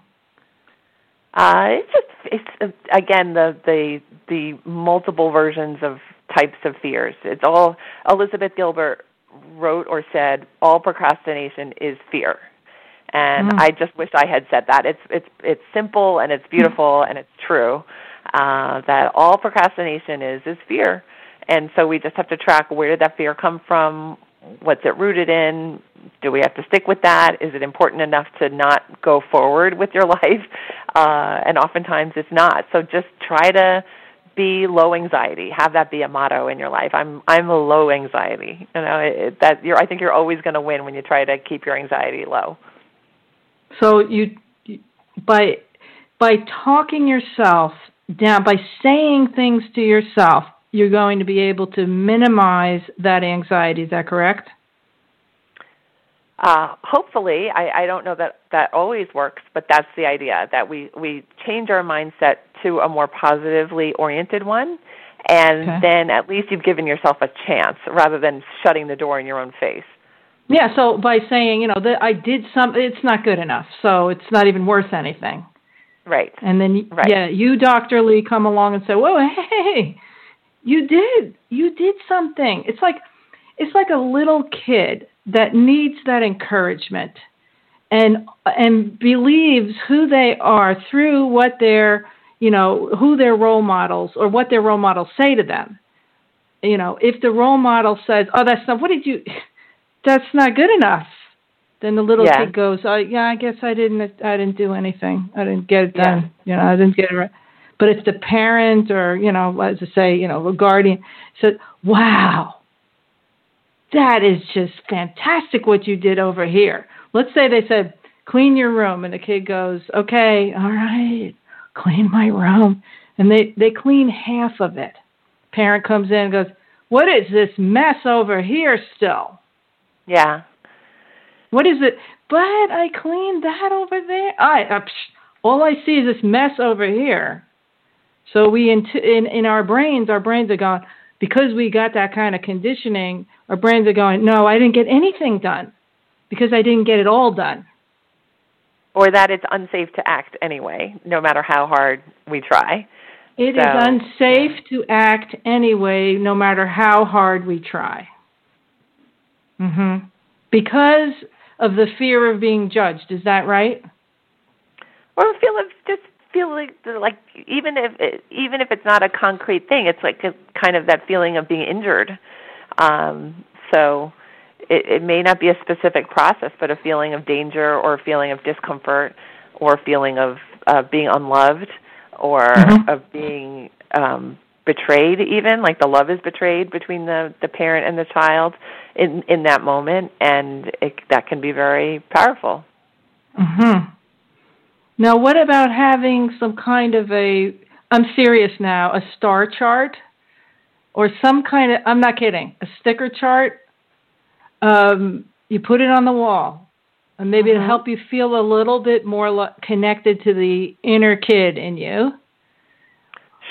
Uh, it's just it's uh, again the the the multiple versions of types of fears. It's all Elizabeth Gilbert wrote or said. All procrastination is fear, and mm. I just wish I had said that. It's it's it's simple and it's beautiful and it's true. Uh, that all procrastination is is fear, and so we just have to track where did that fear come from what's it rooted in? Do we have to stick with that? Is it important enough to not go forward with your life? Uh, and oftentimes it's not. So just try to be low anxiety. Have that be a motto in your life. I'm I'm a low anxiety. You know it, that you're. I think you're always going to win when you try to keep your anxiety low. So you by by talking yourself down, by saying things to yourself, you're going to be able to minimize that anxiety. Is that correct? Uh, hopefully, I, I don't know that that always works, but that's the idea that we we change our mindset to a more positively oriented one, and okay. then at least you've given yourself a chance rather than shutting the door in your own face. Yeah. So by saying, you know, that I did something, it's not good enough, so it's not even worth anything. Right. And then, right. yeah, you, Doctor Li, come along and say, "Whoa, hey, you did. You did something. It's like it's like a little kid that needs that encouragement and and believes who they are through what their you know who their role models or what their role models say to them you know if the role model says oh that's not what did you that's not good enough then the little yeah. kid goes oh yeah i guess i didn't i didn't do anything i didn't get it done yeah. you know i didn't get it right but if the parent or, you know, let's say, you know, a guardian said, wow, that is just fantastic what you did over here. Let's say they said, clean your room. And the kid goes, okay, all right, clean my room. And they, they clean half of it. Parent comes in and goes, what is this mess over here still? Yeah. What is it? But I cleaned that over there. I, uh, all I see is this mess over here. So we in, in in our brains, our brains are going because we got that kind of conditioning. Our brains are going, no, I didn't get anything done because I didn't get it all done. Or that it's unsafe to act anyway, no matter how hard we try. It so. is unsafe to act anyway, no matter how hard we try. Mm-hmm. Because of the fear of being judged, is that right? Or the fear of just feel like like even if it, even if it's not a concrete thing, it's like a, kind of that feeling of being injured. Um, so it, it may not be a specific process, but a feeling of danger or a feeling of discomfort or a feeling of uh, being unloved or mm-hmm. of being um, betrayed even like the love is betrayed between the the parent and the child in in that moment and it, that can be very powerful mhm now, what about having some kind of a, I'm serious now, a star chart or some kind of, I'm not kidding, a sticker chart? Um, you put it on the wall. And maybe mm-hmm. it'll help you feel a little bit more lo- connected to the inner kid in you.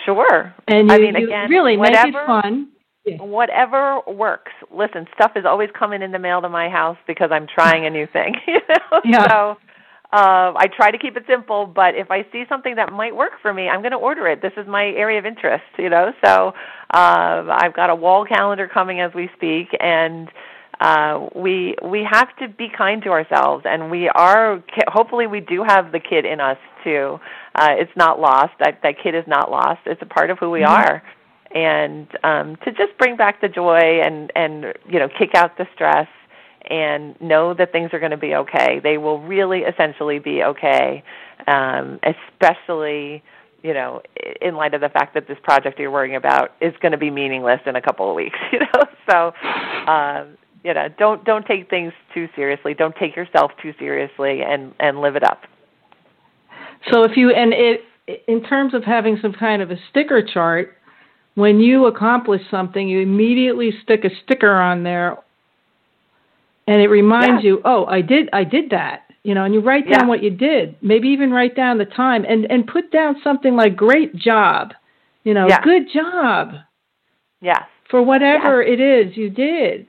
Sure. And you, I mean, again, really whatever, make it fun. Yeah. Whatever works. Listen, stuff is always coming in the mail to my house because I'm trying a new thing. You know? Yeah. So uh, I try to keep it simple, but if I see something that might work for me, I'm going to order it. This is my area of interest, you know. So uh, I've got a wall calendar coming as we speak, and uh, we we have to be kind to ourselves, and we are. Hopefully, we do have the kid in us too. Uh, it's not lost. That that kid is not lost. It's a part of who we mm-hmm. are, and um, to just bring back the joy and and you know kick out the stress and know that things are going to be okay. They will really essentially be okay, um, especially you know in light of the fact that this project you're worrying about is going to be meaningless in a couple of weeks. You know, so uh, You know, don't don't take things too seriously. Don't take yourself too seriously, and and live it up. So if you and it in terms of having some kind of a sticker chart, when you accomplish something, you immediately stick a sticker on there, and it reminds you, oh, I did I did that. You know, and you write down Yeah. what you did. Maybe even write down the time, and and put down something like "great job." You know, Yeah. good job Yes, for whatever it is you did.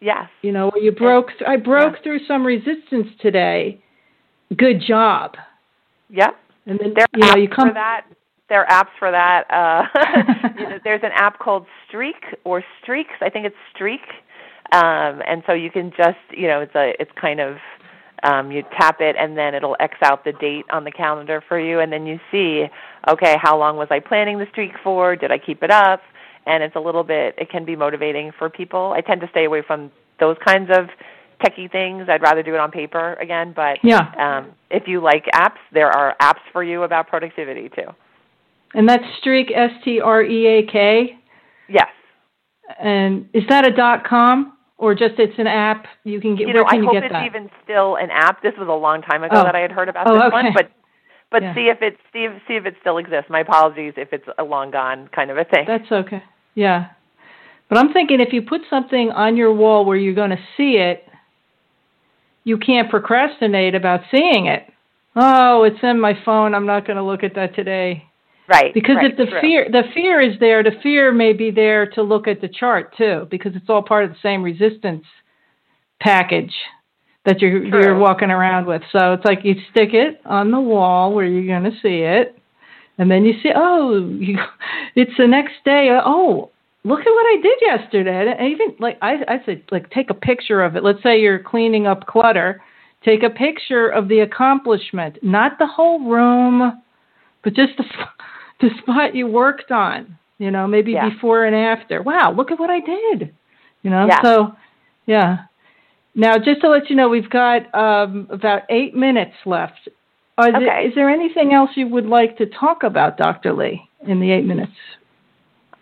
yes, You know, you broke. Th- I broke through some resistance today. Good job. yep. And then There are you know apps you come. for that. There are apps for that. Uh, you know, there's an app called Streak or Streaks. I think it's Streak, um, and so you can just you know it's a it's kind of um, you tap it and then it'll X out the date on the calendar for you, and then you see okay how long was I planning the streak for? Did I keep it up? And it's a little bit. It can be motivating for people. I tend to stay away from those kinds of techie things. I'd rather do it on paper again, but Yeah. um, if you like apps, there are apps for you about productivity too. And that's Streak S T R E A K. Yes. And is that a dot com or just it's an app you can get? You know, I hope it's that? even still an app. This was a long time ago Oh. that I had heard about Oh, this okay. one, but but Yeah. see if it see if, see if it still exists. My apologies if it's a long gone kind of a thing. That's okay. Yeah. But I'm thinking if you put something on your wall where you're going to see it, you can't procrastinate about seeing it. Oh, it's in my phone. I'm not going to look at that today. Right. Because right, if the true. fear the fear is there, the fear may be there to look at the chart too, because it's all part of the same resistance package that you're True. you're walking around with. So it's like you stick it on the wall where you're going to see it, and then you see, oh, you, it's the next day. Uh, oh, look at what I did yesterday. And even like I I said, like take a picture of it. Let's say you're cleaning up clutter. Take a picture of the accomplishment, not the whole room, but just the the spot you worked on. You know, maybe Yeah. before and after. Wow, look at what I did. You know, Yeah. so yeah. Now, just to let you know, we've got um, about eight minutes left. There, Okay. is there anything else you would like to talk about, Dr. Li, in the eight minutes?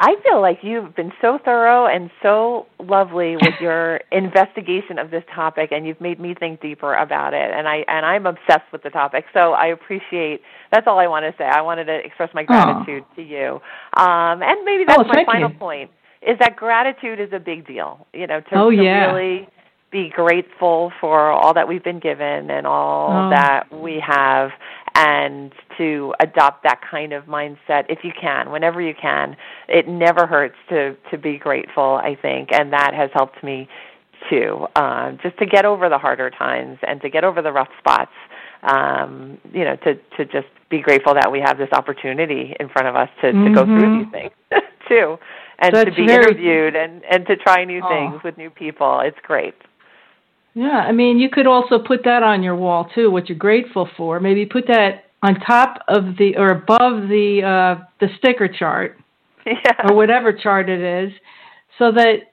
I feel like you've been so thorough and so lovely with your investigation of this topic, and you've made me think deeper about it. And I and I'm obsessed with the topic, so I appreciate. That's all I want to say. I wanted to express my gratitude to you, um, and maybe that's Oh, my final you. point: is that gratitude is a big deal. You know, to, Oh, to yeah. really be grateful for all that we've been given and all Oh. that we have and to adopt that kind of mindset if you can whenever you can it never hurts to to be grateful i think and that has helped me too um just to get over the harder times and to get over the rough spots um you know to to just be grateful that we have this opportunity in front of us to to go through Mhm. these things too and to be very- interviewed and and to try new Oh. things with new people it's great Yeah, I mean, you could also put that on your wall too. What you're grateful for. Maybe put that on top of the or above the uh, the sticker chart yeah or whatever chart it is, so that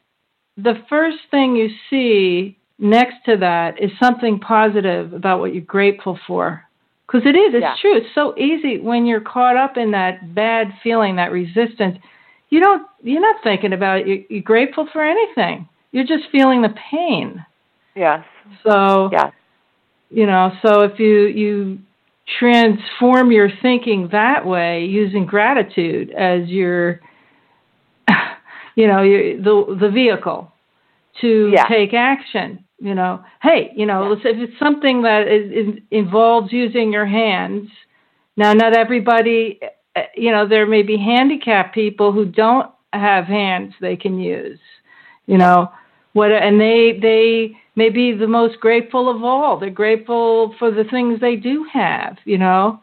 the first thing you see next to that is something positive about what you're grateful for. Because it is, it's Yeah. true. It's so easy when you're caught up in that bad feeling, that resistance. You don't, you're not thinking about it. You're, You're grateful for anything. You're just feeling the pain. Yes So, yes you know, so if you you transform your thinking that way using gratitude as your you know, your, the the vehicle to Yeah. take action, you know. Hey, you know, Yeah. if it's something that is, is, involves using your hands. Now, not everybody, you know, there may be handicapped people who don't have hands they can use. You know, what and they they may be the most grateful of all. They're grateful for the things they do have, you know.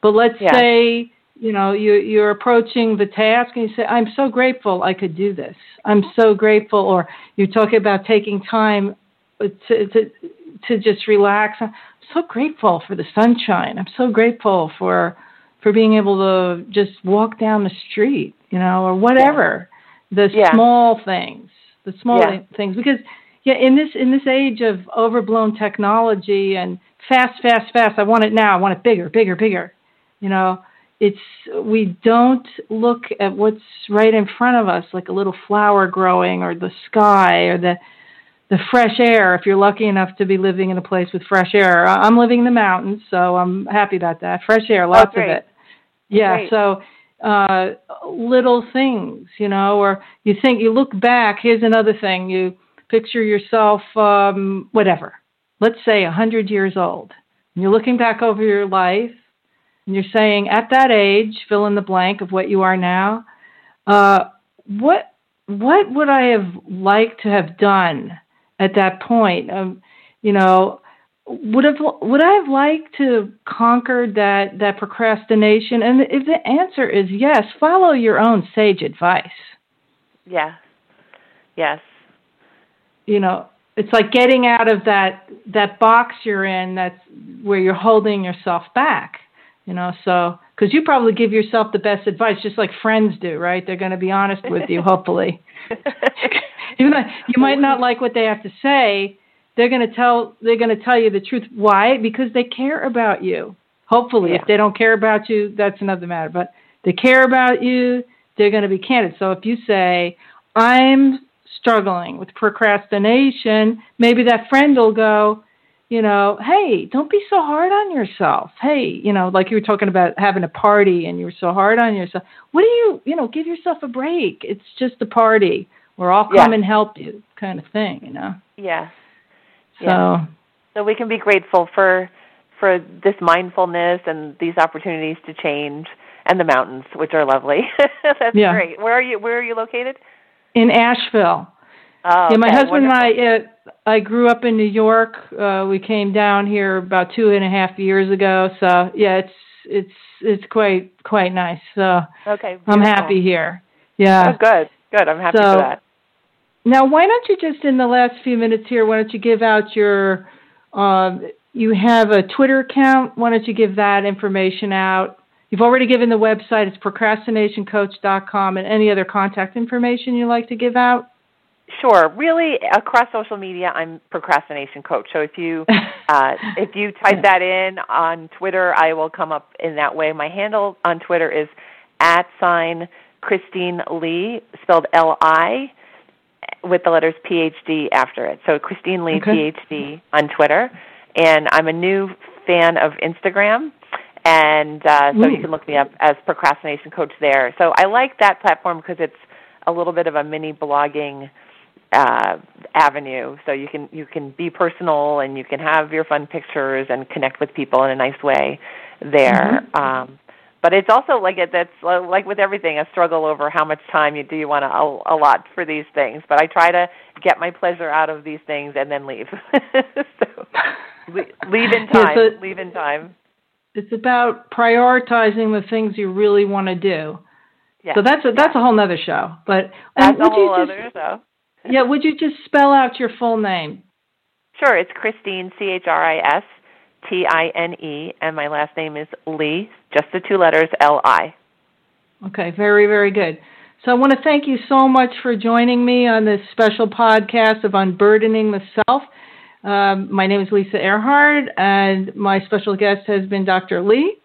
But let's Yeah. say, you know, you you're approaching the task and you say, I'm so grateful I could do this. I'm so grateful or you're talking about taking time uh, to to to just relax. I'm so grateful for the sunshine. I'm so grateful for for being able to just walk down the street, you know, or whatever. The Yeah. small things, the small Yeah. things because yeah, in this in this age of overblown technology and fast fast fast, I want it now. I want it bigger, bigger, bigger. You know, it's we don't look at what's right in front of us like a little flower growing or the sky or the the fresh air. If you're lucky enough to be living in a place with fresh air, I'm living in the mountains, so I'm happy about that. Fresh air, lots oh, of it. Yeah. Great. So uh, little things, you know, or you think you look back. Here's another thing: you picture yourself, um, whatever. Let's say a hundred years old. And you're looking back over your life, and you're saying, at that age, fill in the blank of what you are now. Uh, what what would I have liked to have done at that point? Um, you know, would have would I have liked to conquer that that procrastination? And if the answer is yes, follow your own sage advice. Yes. Yes. You know, it's like getting out of that that box you're in that's where you're holding yourself back. You know, so because you probably give yourself the best advice, just like friends do, right? They're going to be honest with you, hopefully. Even though you might not like what they have to say, they're going to tell they're going to tell you the truth. Why? Because they care about you. Hopefully, yeah. if they don't care about you, that's another matter. But they care about you. They're going to be candid. So if you say, "I'm struggling with procrastination," maybe that friend will go, you know, hey, don't be so hard on yourself. Hey, you know, like you were talking about having a party and you were so hard on yourself. What do you, you know, give yourself a break. It's just a party. We're all come yeah. and help you, kind of thing, you know. Yes. So. Yeah. So we can be grateful for for this mindfulness and these opportunities to change, and the mountains, which are lovely. That's yeah. great. Where are you? Where are you located? In Asheville. Oh, yeah, my okay. husband Wonderful. and I. Uh, I grew up in New York. Uh, we came down here about two and a half years ago. So yeah, it's it's it's quite quite nice. So okay, I'm happy here. Yeah. Oh, good, good. I'm happy So- for that. Now, why don't you just in the last few minutes here? Why don't you give out your? Um, you have a Twitter account. Why don't you give that information out? You've already given the website. It's procrastinationcoach.com and any other contact information you'd like to give out. Sure. Really, across social media, I'm procrastination coach. So if you uh, if you type that in on Twitter, I will come up in that way. My handle on Twitter is at sign Christine Li, spelled L I, with the letters PhD after it. So Christine Li Okay. PhD on Twitter, and I'm a new fan of Instagram. And uh, so you can look me up as procrastination coach there. So I like that platform because it's a little bit of a mini blogging uh, avenue. So you can you can be personal and you can have your fun pictures and connect with people in a nice way there. Um, but it's also like it, that's like with everything a struggle over how much time you do you want to allot for these things. But I try to get my pleasure out of these things and then leave. so leave in Yeah, time. so- leave in time. It's about prioritizing the things you really want to do. Yeah. So that's a that's a whole nother show. But that's a whole just, other so. yeah, would you just spell out your full name? Sure, it's Christine C H R I S T I N E, and my last name is Li, just the two letters L I. Okay, very, very good. So I want to thank you so much for joining me on this special podcast of Unburdening the Self. Um, my name is Lisa Erhard, and my special guest has been Dr. Li.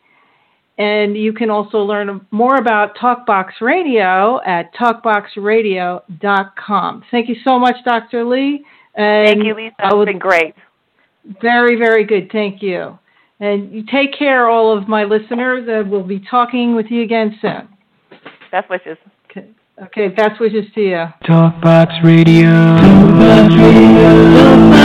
And you can also learn more about Talkbox Radio at talkboxradio.com. Thank you so much, Dr. Li. And Thank you, Lisa. I It's would- been great. very, very good. Thank you. And you take care, all of my listeners, and we'll be talking with you again soon. Best wishes. Okay, okay best wishes to you. Talkbox Radio. Talkbox Radio. Talkbox Radio.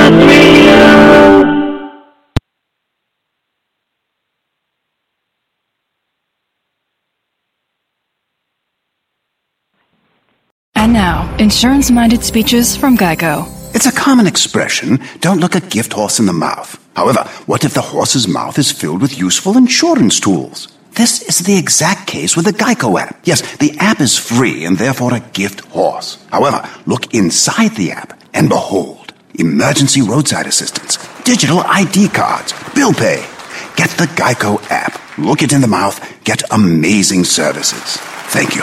And now, insurance minded speeches from Geico. It's a common expression don't look a gift horse in the mouth. However, what if the horse's mouth is filled with useful insurance tools? This is the exact case with the Geico app. Yes, the app is free and therefore a gift horse. However, look inside the app and behold emergency roadside assistance, digital ID cards, bill pay. Get the Geico app. Look it in the mouth. Get amazing services. Thank you.